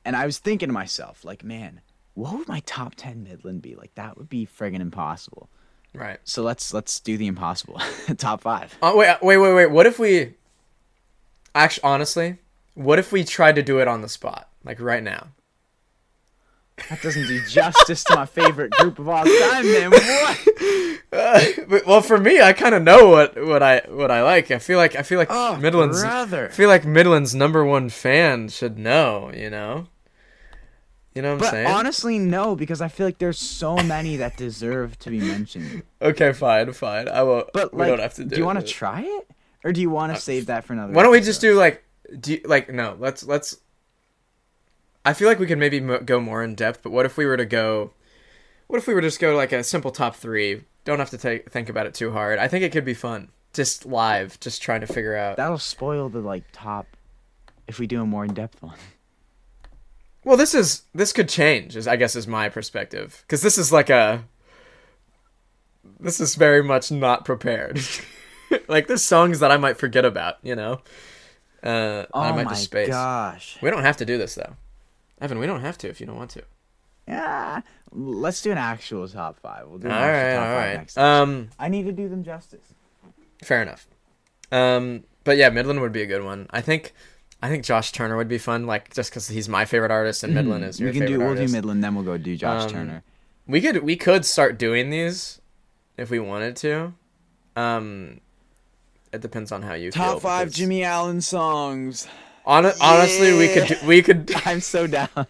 and I was thinking to myself, like, man, what would my top ten Midland be? Like, that would be friggin' impossible. Right. So let's let's do the impossible. <laughs> top five. Uh, wait, wait, wait, wait. What if we? Actually, honestly, what if we tried to do it on the spot, like right now? That doesn't do justice to my favorite group of all time, man. What? Uh, <laughs> but- well, for me, I kind of know what what I what I like. I feel like I feel like Oh, Midland's. brother. I feel like Midland's number one fan should know. You know. You know what I'm But saying? honestly, no, because I feel like there's so many that deserve to be mentioned. okay, fine, fine. I will. But we like, don't have to do. do you want to try it, or do you want to save that for another? Why don't we just do like do you, like no, let's let's I feel like we could maybe mo- go more in depth, but what if we were to go What if we were just go like a simple top 3? Don't have to take think about it too hard. I think it could be fun. Just live, just trying to figure out. That'll spoil the like top if we do a more in depth one. Well, this is this could change. Is I guess is my perspective cuz this is like a this is very much not prepared. <laughs> like there's songs that I might forget about, you know. Uh Oh I might my just space. gosh! We don't have to do this though. Evan, we don't have to if you don't want to. Yeah, let's do an actual top five. We'll do an All actual right, top all five right. next. Um, I need to do them justice. fair enough. Um, but yeah, Midland would be a good one. I think, I think Josh Turner would be fun. Like just because he's my favorite artist and Midland <clears throat> is your we can favorite do. We'll artist. do Midland, then we'll go do Josh Um, Turner. we could we could start doing these if we wanted to. Um, it depends on how you feel. Top five because- Jimmy Allen songs. Hon- honestly, we could do, we could. <laughs> I'm so down. <laughs>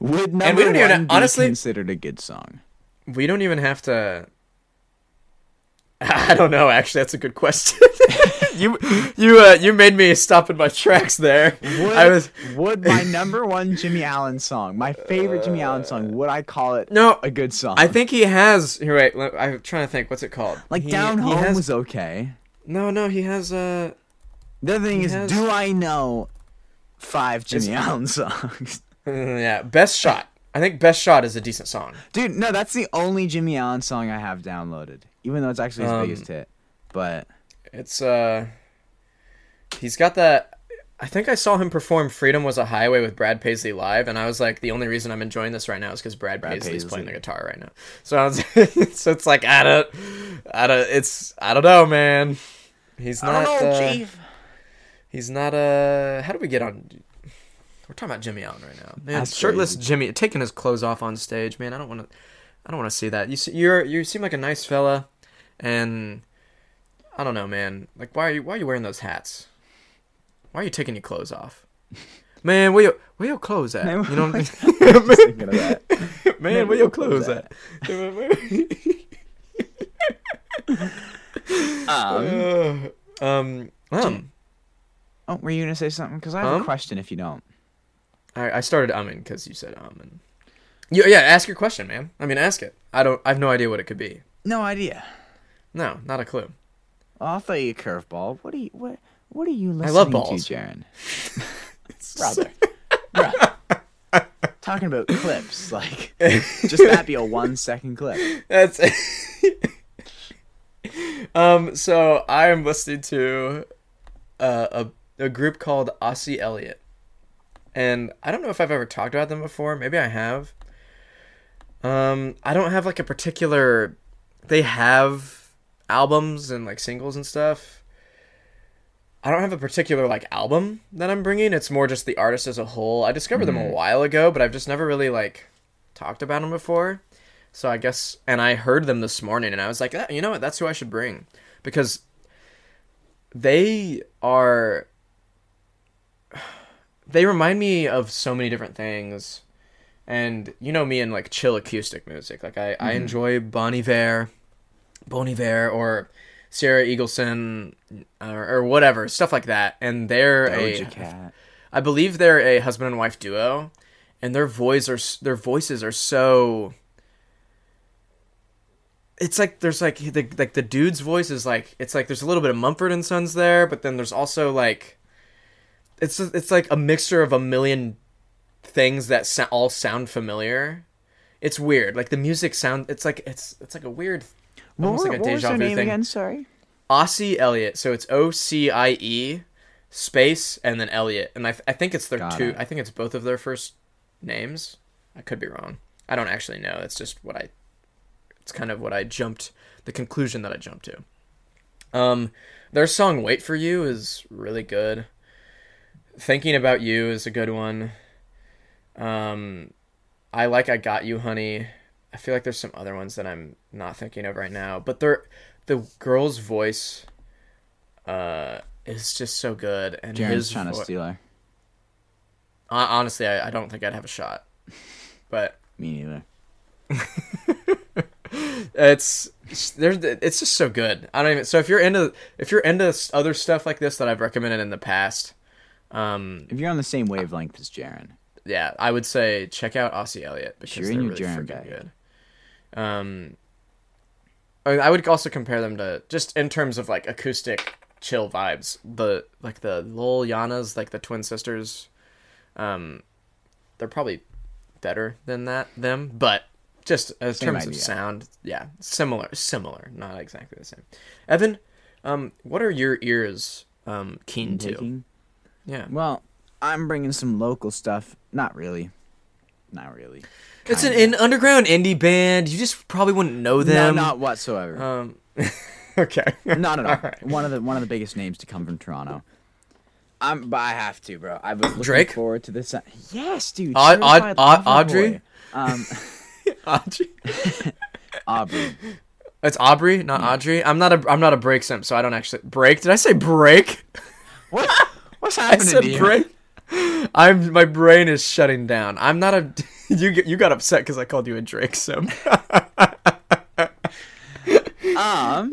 Would number And we don't even- be honestly- considered a good song? We don't even have to. <laughs> I don't know. Actually, that's a good question. you you uh, you made me stop in my tracks there. Would, I was would my number one Jimmy Allen song, my favorite Jimmy Allen song, would I call it no. a good song? I think he has. Here, wait. let- I'm trying to think. What's it called? like He- Down Home has- was okay. No, no. He has. Uh, The other thing He is, has- do I know five Jimmy It's- Allen <laughs> songs? yeah. Best shot. I think best shot is a decent song. Dude, no, that's the only Jimmy Allen song I have downloaded, even though it's actually his Um, biggest hit. But It's uh. He's got that. I think I saw him perform "Freedom Was a Highway" with Brad Paisley live, and I was like, the only reason I'm enjoying this right now is because Brad, Brad Paisley's Paisley. playing the guitar right now. So I was, <laughs> so it's like I don't, I don't, it's I don't know, man. He's not. uh, He's not uh how do we get on We're talking about Jimmy Allen right now. Man, That's shirtless crazy. Jimmy taking his clothes off on stage, man. I don't want to I don't want to see that. You see, you're you seem like a nice fella and I don't know, man. Like why are you why are you wearing those hats? Why are you taking your clothes off? <laughs> Man, where your where your clothes at? Man, you know what I'm Just thinking <laughs> of that. Man, where your clothes at? <laughs> Um, um um oh, were you gonna say something? Because I have Um? a question. If you don't, I, I started umming because you said um and you, yeah ask your question man I mean ask it I don't I have no idea what it could be no idea. no not a clue Oh, I'll throw you a curveball. What are you? What? What are you listening love balls. to, Jaron? <laughs> <laughs> Brother. Talking about clips, like just that be a one second clip. <laughs> that's um so I am listening to uh, a a group called Ocie Elliott and I don't know if I've ever talked about them before maybe I have um I don't have like a particular they have albums and like singles and stuff I don't have a particular like album that I'm bringing. It's more just the artist as a whole. I discovered them a while ago, but I've just never really like talked about them before. So I guess, and I heard them this morning, and I was like, ah, you know what? That's who I should bring because they are. They remind me of so many different things, and you know me and like chill acoustic music. Like I, I mm-hmm. enjoy Bon Iver, Bon Iver, or Sarah Eagleson, or, or whatever stuff like that. And they're Doja a, Cat. I believe they're a husband and wife duo, and their voice are their voices are so. It's like there's like the like the dude's voice is like it's like there's a little bit of Mumford and Sons there, but then there's also like, it's it's like a mixture of a million things that sa- all sound familiar. It's weird. Like the music sound. It's like it's it's like a weird, What, almost like a deja vu thing. again? Sorry. Ocie Elliott. So it's O C I E space and then Elliott. And I, I think it's their Got two. it. I think it's both of their first names. I could be wrong. I don't actually know. It's just what I. It's kind of what I jumped. The conclusion that I jumped to. Um, their song "Wait for You" is really good. "Thinking About You" is a good one. Um, I like "I Got You, Honey." I feel like there's some other ones that I'm not thinking of right now, but they're the girl's voice uh is just so good and Jaron's his trying to steal her. Hon- honestly I, I don't think i'd have a shot but <laughs> Me neither. <laughs> it's there's it's just so good i don't even so if you're into if you're into other stuff like this that i've recommended in the past um If you're on the same wavelength as Jaron, yeah i would say check out Ocie Elliott because Sure, they're really Jaron freaking guy. good. Um I, I would also compare them to just in terms of like acoustic chill vibes the like the lil yanas like the twin sisters um they're probably better than that them but just in Same terms of sound yeah similar similar not exactly the same. Evan um what are your ears um keen to yeah Well, I'm bringing some local stuff. Not really. Not really. it's an, Kinda. an underground indie band you just probably wouldn't know them. No, not whatsoever. um <laughs> okay Not at all. Alright. One of the one of the biggest names to come from Toronto. I'm, but I have to, bro. I was looking Drake? forward to this. Yes, dude. Aud- Aud- certified Aud- Audrey? Um, <laughs> Audrey? <laughs> Aubrey. It's Aubrey, not Audrey. I'm not a I'm not a break simp, so I don't actually break. Did I say break? What? What's I happening said to you? break. I'm my brain is shutting down. I'm not a <laughs> you you got upset because I called you a Drake simp. <laughs> Um, Um,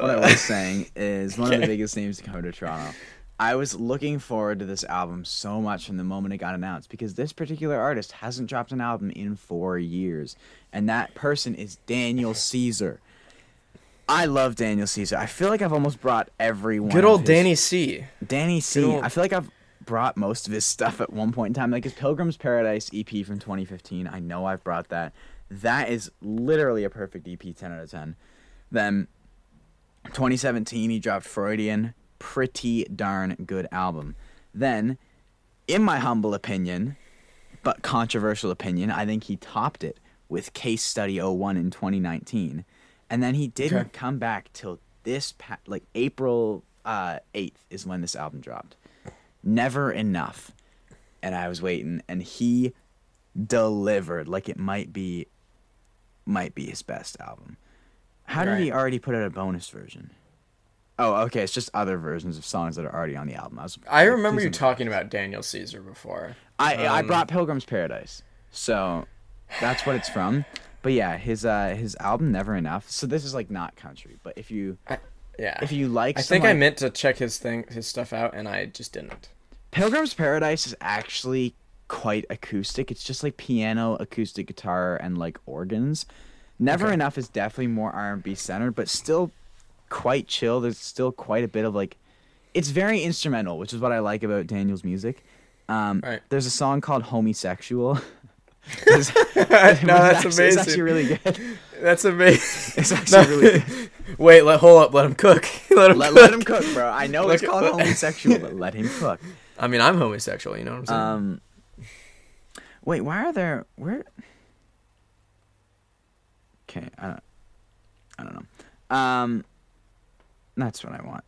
what I Uh, was saying is one of the <laughs> biggest names to come to Toronto. I was looking forward to this album so much from the moment it got announced because this particular artist hasn't dropped an album in four years, and that person is Daniel Caesar. I love Daniel Caesar. I feel like I've almost brought everyone. Good old his- Danny C. Danny C. Old- I feel like I've brought most of his stuff at one point in time. Like his Pilgrim's Paradise EP from 2015. I know I've brought that. That is literally a perfect EP, 10 out of 10. Then 2017, he dropped Freudian. Pretty darn good album. Then, in my humble opinion, but controversial opinion, I think he topped it with Case Study 01 in 2019. And then he didn't Okay. come back till this, pa- like April uh, 8th is when this album dropped. Never Enough. And I was waiting, and he delivered like it might be might be his best album. How did he already put out a bonus version? Oh, okay. It's just other versions of songs that are already on the album. I, was, I remember you talking about Daniel Caesar before. I I um, brought Pilgrim's Paradise, so that's what it's from. But yeah, his uh his album Never Enough. So this is like not country, but if you Yeah. if you like, I some, think I meant to check his thing, his stuff out, and I just didn't. Pilgrim's Paradise is actually quite acoustic. It's just like piano, acoustic guitar, and like organs. Never Okay. Enough is definitely more R and B centered, but still quite chill. There's still quite a bit of like, it's very instrumental, which is what I like about Daniel's music. Um, Right. There's a song called "Homosexual." <laughs> It's- <laughs> <laughs> no, that's actually- It's amazing. actually really good. That's amazing. <laughs> It's actually really good. Wait, let hold up. Let him cook. let him Let, cook. let him cook, bro. I know it's Look- called homosexual, but let him cook. I mean, I'm homosexual. You know what I'm saying? Um, wait, why are there where? Okay, I don't, I don't know. Um, that's what I want.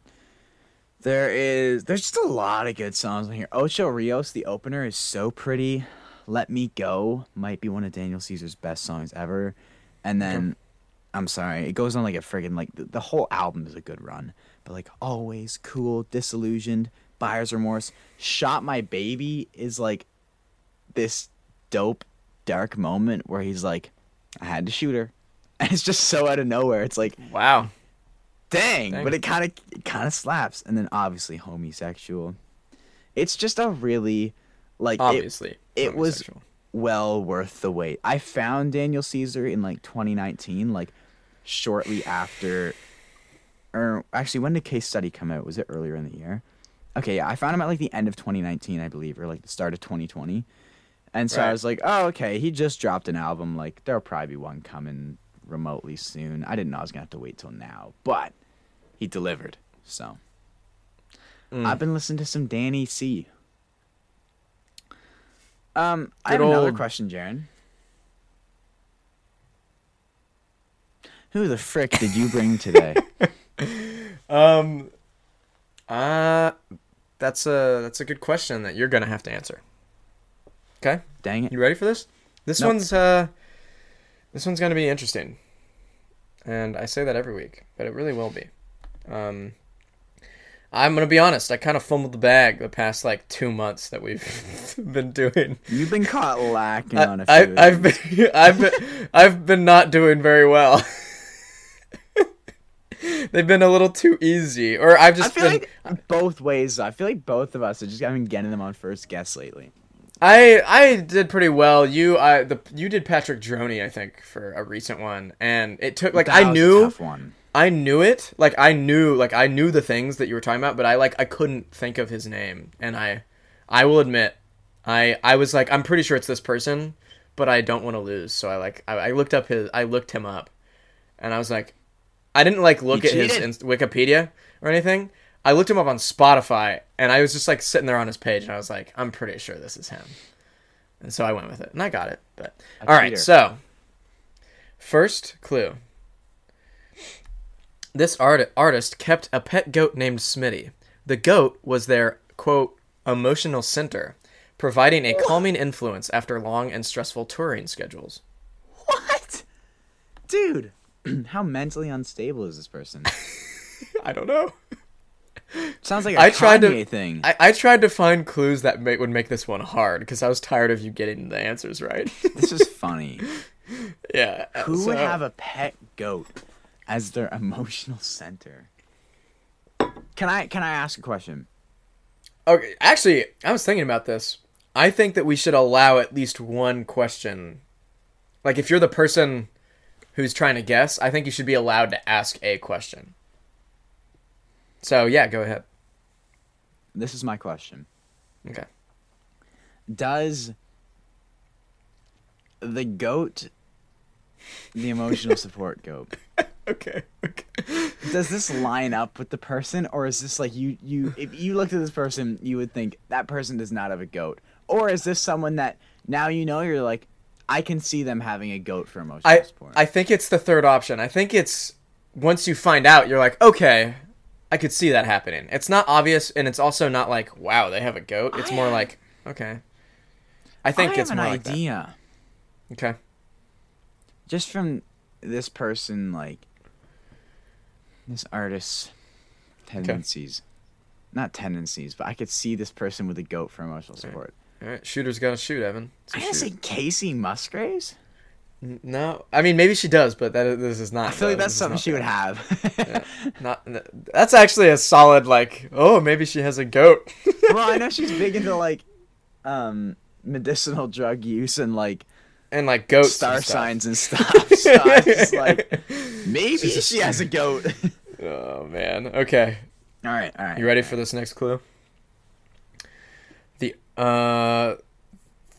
There is, there's just a lot of good songs on here. Ocho Rios, the opener, is so pretty. Let Me Go might be one of Daniel Caesar's best songs ever. And then, I'm sorry, it goes on like a friggin' like the, the whole album is a good run. But like always cool, disillusioned, buyer's remorse. Shot My Baby is like this dope dark moment where he's like, I had to shoot her. <laughs> And it's just so out of nowhere. It's like, wow. dang, Dang. but it kind of it kind of slaps. And then obviously homosexual. It's just a really like Obviously. it was- well worth the wait. I found Daniel Caesar in like 2019, like shortly after, or actually, when did Case Study come out? Was it earlier in the year? Okay, yeah, I found him at like the end of 2019, I believe, or like the start of 2020. And so I was like, oh, okay, he just dropped an album. Like, there'll probably be one coming remotely soon. I didn't know I was gonna have to wait till now, but he delivered. So Mm. I've been listening to some Danny C. Um, I have another question, Jaron. Who the frick did you bring today? <laughs> Um, uh, that's a that's a good question that you're gonna have to answer. Okay, Dang it! you ready for this? This Nope. one's uh, this one's gonna be interesting, and I say that every week, but it really will be. Um, I'm gonna be honest. I kind of fumbled the bag the past like two months that we've <laughs> been doing. You've been caught lacking I, on a I, few. I've been <laughs> I've been I've been not doing very well. <laughs> They've been a little too easy, or I've I just feel been. like both ways. I feel like both of us have just been getting them on first guess lately. I I did pretty well. You I the you did Patrick Droney I think for a recent one, and it took like That I was a knew tough one. I knew it like I knew like I knew the things that you were talking about, but I like I couldn't think of his name, and I I will admit I I was like I'm pretty sure it's this person, but I don't want to lose, so I like I, I looked up his I looked him up, and I was like I didn't like look You at his cheated. Wikipedia or anything. I looked him up on Spotify, and I was just like sitting there on his page, and I was like, I'm pretty sure this is him. And so I went with it, and I got it. But A all right, so first clue. This art- artist kept a pet goat named Smitty. The goat was their quote emotional center, providing a calming influence after long and stressful touring schedules. What, dude? <clears throat> How mentally unstable is this person? <laughs> I don't know. Sounds like a I tried to- Kanye thing. I, I tried to find clues that ma- would make this one hard because I was tired of you getting the answers right. this is funny. <laughs> yeah. Who would have a pet goat? As their <laughs> emotional center. Can I can I ask a question? Okay, actually, I was thinking about this. I think that we should allow at least one question. Like, if you're the person who's trying to guess, I think you should be allowed to ask a question. So, yeah, go ahead. This is my question. Okay. Does the goat the emotional support goat <laughs> Okay. Okay. does this line up with the person or is this like you you if you looked at this person you would think that person does not have a goat or is this someone that now you know you're like i can see them having a goat for emotional I support I think it's the third option. I think it's once you find out, you're like, okay, I could see that happening. It's not obvious, and it's also not like, wow, they have a goat. It's I more have- like, okay. I think I it's have an more like that. idea Okay. just from this person like this artist's tendencies not tendencies but i could see this person with a goat for emotional support All right. Shooter's got to shoot, Evan. I shoot. say Kacey Musgraves No, I mean maybe she does, but that this is not. i feel like that's something she would have <laughs> Not that's actually a solid like. Oh, maybe she has a goat. well, I know <laughs> she's big into like um medicinal drug use and like and like goats. star and signs and stuff. So I was like, <laughs> maybe she has a goat. <laughs> Oh man. Okay. all right, all right. You ready for this next clue? The uh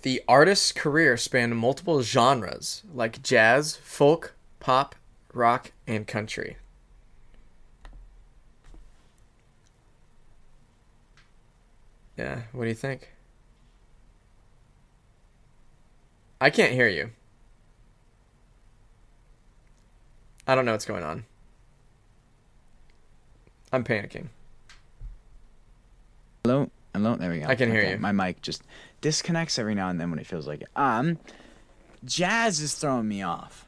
the artist's career spanned multiple genres like jazz, folk, pop, rock, and country. Yeah, what do you think? I can't hear you. I don't know what's going on. I'm panicking. Hello, hello. There we go. I can hear you. My mic just disconnects every now and then when it feels like it. Um, jazz is throwing me off.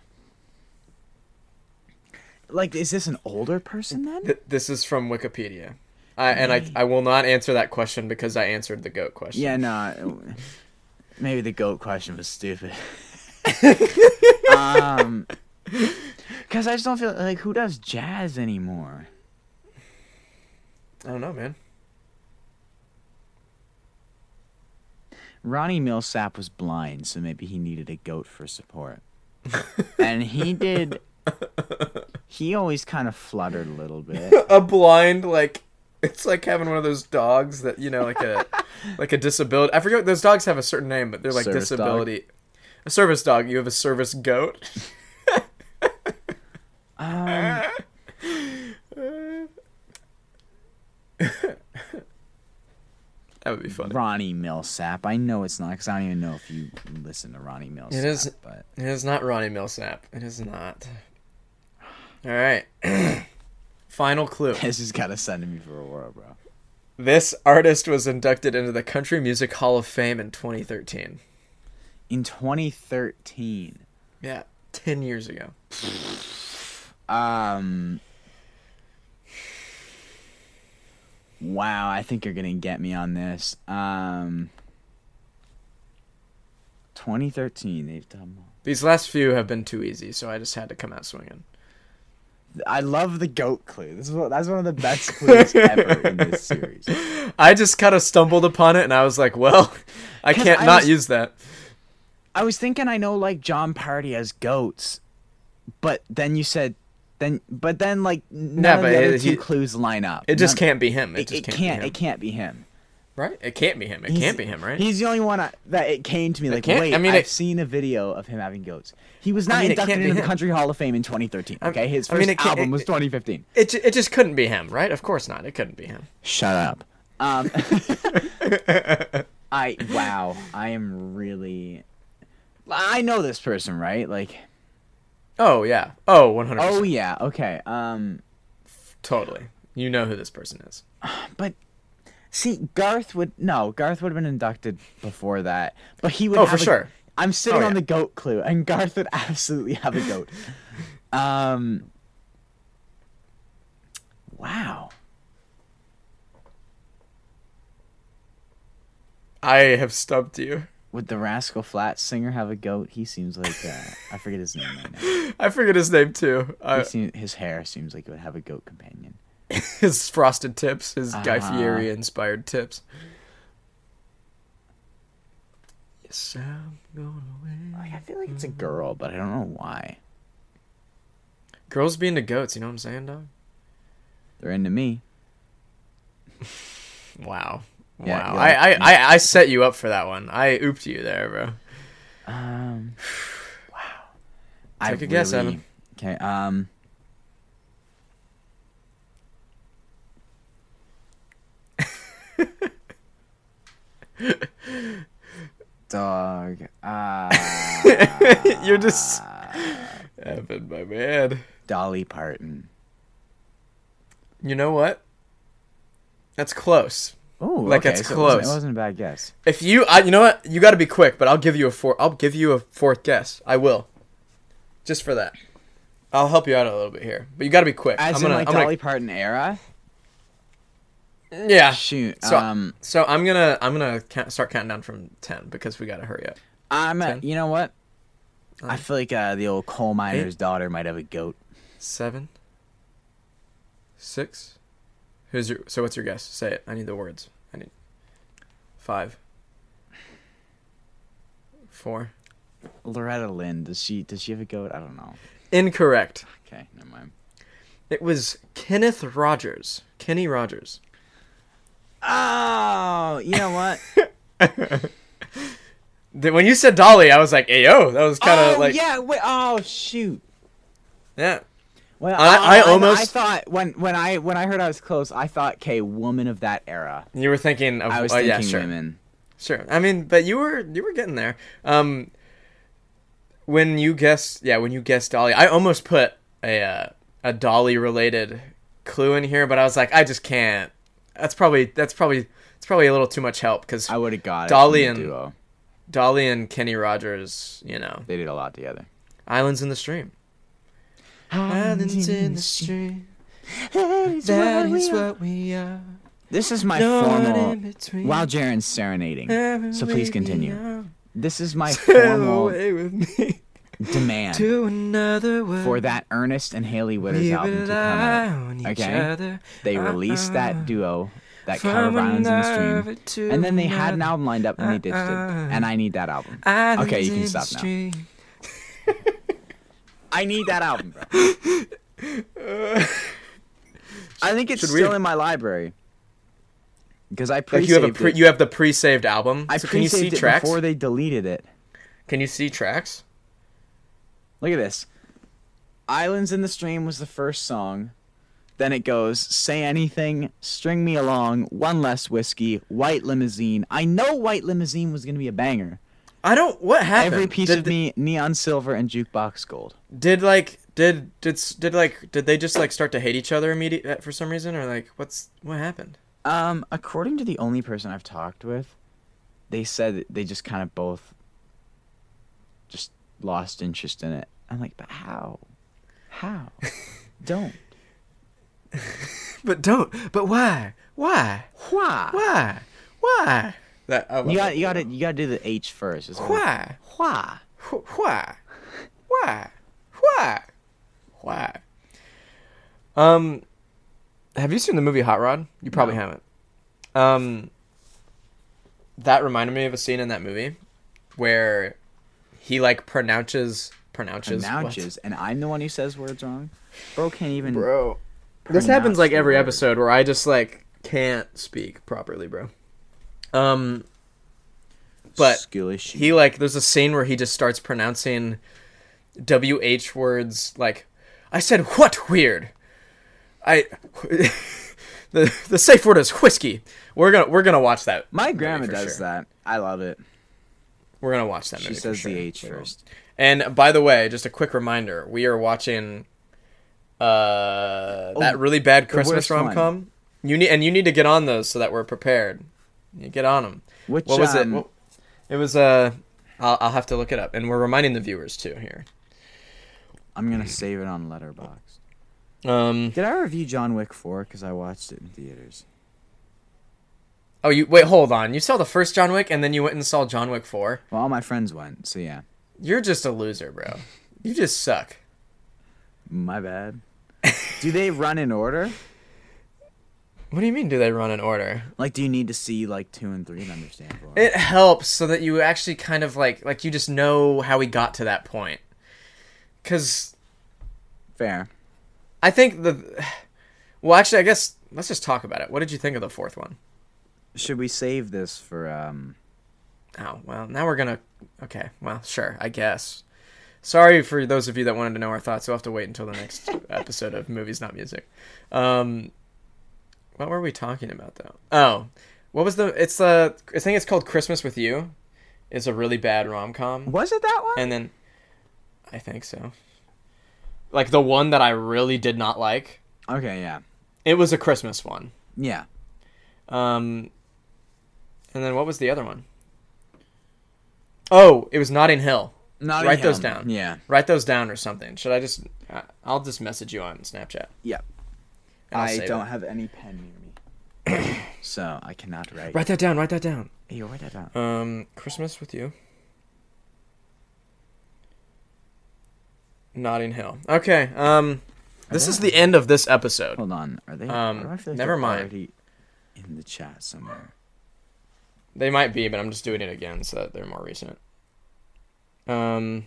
Like, is this an older person then? Th- this is from Wikipedia. I, and I, I will not answer that question because I answered the goat question. Yeah, no. <laughs> Maybe the goat question was stupid. <laughs> um, because I just don't feel like who does jazz anymore. I don't know, man. Ronnie Milsap was blind, so maybe he needed a goat for support. <laughs> and he did. He always kind of fluttered a little bit. a blind like <laughs> it's like having one of those dogs that you know like a <laughs> like a disability. I forget those dogs have a certain name, but they're like Service dog? disability. A service dog. You have a service goat. Um, <laughs> That would be funny. Ronnie Milsap. I know it's not because I don't even know if you listen to Ronnie Milsap. It is- but It is not Ronnie Milsap. It is not. All right. <clears throat> Final clue. this has got to send me for a whirl, bro. This artist was inducted into the Country Music Hall of Fame in 2013. In 2013, Yeah, 10 years ago. um, wow, I think you're gonna get me on this. Um, 2013, they've done. These last few have been too easy, so I just had to come out swinging. I love the goat clue. This is what, that's one of the best clues ever in this <laughs> series. I just kind of stumbled upon it and I was like, well, <laughs> I can't I not was- use that. I was thinking I know like Jon Pardi has goats, but then you said then but then like none Yeah, of but the other it- two he- clues line up. It just None- can't be him. It, It, can't, can't. be him. It can't be him. Right? It can't be him. It He's- can't be him, right? He's the only one I, that it came to me like, wait, I mean, I've it- seen a video of him having goats. He was not mean, inducted into the him. Country Hall of Fame in 2013. Okay, his first I mean, album it- was 2015. It, it just couldn't be him, right? Of course not. It couldn't be him. Shut up. Um, <laughs> I wow, I am really. I know this person, right? Like, Oh, yeah. Oh, 100%. oh yeah, okay. Um, Totally. You know who this person is. but see, Garth would no, Garth would have been inducted before that, but he would. Oh, have for a- sure. I'm sitting Oh, on yeah. the goat clue, and Garth would <laughs> absolutely have a goat. um. Wow. I have stumped you. would the Rascal Flatts singer have a goat? He seems like uh, I forget his name right now. <laughs> I forget his name too. Uh, seem- his hair seems like it would have a goat companion. <laughs> his frosted tips, his Guy Uh-huh. Fieri inspired tips. Yes, I'm going away. Like, I feel like it's a girl, but I don't know why. Girls be into goats, you know what I'm saying, dog? They're into me. <laughs> Wow. Yeah, wow. I, I, I, I set you up for that one. I ooped you there, bro. Um, <sighs> wow. Take a guess, Evan. Okay. Um. Dog. Uh, <laughs> You're just- Evan, my man. Dolly Parton. You know what? That's close. Oh, Like, okay, it's so it wasn't- close. It wasn't a bad guess. If you, I, you know what? You got to be quick, but I'll give you a four. I'll give you a fourth guess. I will, just for that. I'll help you out a little bit here, but you got to be quick. As I'm in gonna, like I'm Dolly Parton era. Yeah. Shoot. So- um, So I'm gonna, I'm gonna count, start counting down from ten because we got to hurry up. I'm. You know what? I feel like uh, the old coal miner's daughter might have a goat. Seven. Six. Who's your? So what's your guess? Say it. I need the words. I need. Five. Four. Loretta Lynn. Does she? Does she have a goat? I don't know. Incorrect. Okay, never mind. It was Kenneth Rogers. Kenny Rogers. Oh, you know what? <laughs> When you said Dolly, I was like, "Hey yo," that was kind of oh like, yeah. Wait. Oh shoot. yeah. Well, I- I I almost- thought when when I when I heard I was close, I thought, okay, woman of that era. You were thinking of, I was oh, thinking yeah, sure. women. Sure. I mean, but you were you were getting there. Um, when you guessed, yeah, when you guessed Dolly, I almost put a uh, a Dolly related clue in here, but I was like, I just can't. That's probably that's probably it's probably a little too much help because I would have got Dolly it. and- duo. Dolly and Kenny Rogers, you know, They did a lot together. Islands in the Stream. Islands in the stream. That That is what we are. This is my No one formal. While Jaron's serenading, so please continue. This is my Sail formal away with me demand to another world. for that Ernest and Hailey Whitters We album to come out. okay? other. They uh-uh. released that duo, that From cover of Islands in the Stream, and then they had an album lined up and they ditched it. Uh-uh. And I need that album. Islands Okay, you can stop now. <laughs> I need that album, bro. <laughs> I think it's Should we- still in my library because I pre-saved you have a pre- it. you have the pre-saved album. I so can you see pre-saved it tracks? before they deleted it. Can you see tracks? Look at this. Islands in the Stream was the first song. Then it goes, Say Anything, String Me Along, One Less Whiskey, White Limousine. I know White Limousine was going to be a banger. I don't. What happened? Every piece did, of me, Neon Silver, and Jukebox Gold. Did like did did did like did they just like start to hate each other immediately for some reason or like what's what happened? Um, according to the only person I've talked with, they said they just kind of both lost interest in it. I'm like, but how? How? <laughs> Don't. <laughs> But don't. But why? Why? Why? Why? Why? That I You got you got to you got to do the H first. It's like, Why? Why? Why? Why? Why? Why? Um, have you seen the movie Hot Rod? You probably No. haven't. Um, that reminded me of a scene in that movie where he like pronounces pronounces what? Pronounces, and I'm the one who says words wrong. Bro can't even. bro. This happens like every word. episode where I just like can't speak properly, bro. Um, but skill he like there's a scene where he just starts pronouncing wh words like i said what weird i <laughs> the the safe word is whiskey we're gonna we're gonna watch that My grandma does sure. that. I love it. We're gonna watch that She movie for says sure. the H first. and by the way just a quick reminder we are watching uh that Oh, really bad christmas rom-com you need and you need to get on those so that we're prepared you get on them Which what was it um, What- it was uh I'll, I'll have to look it up and we're reminding the viewers too here I'm gonna save it on Letterboxd. um Did I review John Wick 4? Because I watched it in theaters. Oh, you wait. Hold on. You saw the first John Wick, and then you went and saw John Wick Four. Well, all my friends went, so yeah. You're just a loser, bro. You just suck. My bad. do they run in order? What do you mean? Do they run in order? Like, do you need to see like two and three to understand? Why? It helps so that you actually kind of like like you just know how we got to that point. Cause Fair. I think the well, actually, I guess let's just talk about it. What did you think of the fourth one? Should we save this for um? Oh well, now we're gonna. Okay, well, sure, I guess. Sorry for those of you that wanted to know our thoughts. You'll have to wait until the next <laughs> episode of Movies Not Music. Um, what were we talking about though? Oh, what was the? It's the. I think it's called Christmas with You. It's a really bad rom com. Was it that one? And then, I think so. Like the one that I really did not like. okay, yeah, It was a Christmas one. yeah. Um, and then what was the other one? Oh, it was Notting Hill. Not Write those down. Yeah, Write those down or something. Should I just? I'll just message you on Snapchat. yeah. I don't it. have any pen near me, <coughs> so I cannot write. Write that down. Write that down. You write that down. Um, Christmas with you. Notting Hill. Okay. Um, this is the end of this episode. Hold on. Are they? Um, like never mind. In the chat somewhere. They might be, but I'm just doing it again so that they're more recent. Um,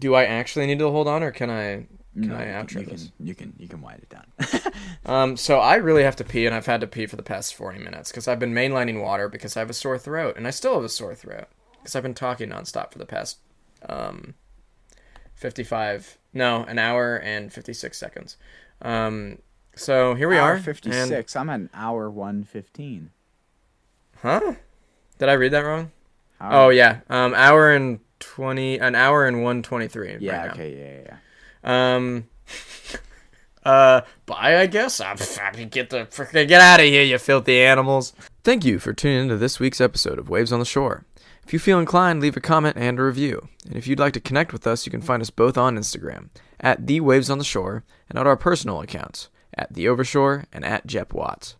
do I actually need to hold on, or can I? Can I you outro you this? Can, you can you can wind it down. <laughs> Um, so I really have to pee, and I've had to pee for the past 40 minutes because I've been mainlining water because I have a sore throat, and I still have a sore throat because I've been talking nonstop for the past um, 55, no, an hour and 56 seconds. Um, so here we hour are. and- Fifty six. I'm at an hour one fifteen. Huh? Did I read that wrong? Oh yeah, um, hour and 20, an hour and 123. Yeah. right okay. Yeah. Yeah. yeah. Um. <laughs> Uh, bye, I guess. I'm, I'm get the freaking get out of here, you filthy animals. Thank you for tuning into this week's episode of Waves on the Shore. If you feel inclined, leave a comment and a review. And if you'd like to connect with us, you can find us both on Instagram at the Waves on the Shore and at our personal accounts at the Overshore and at Jep Wots.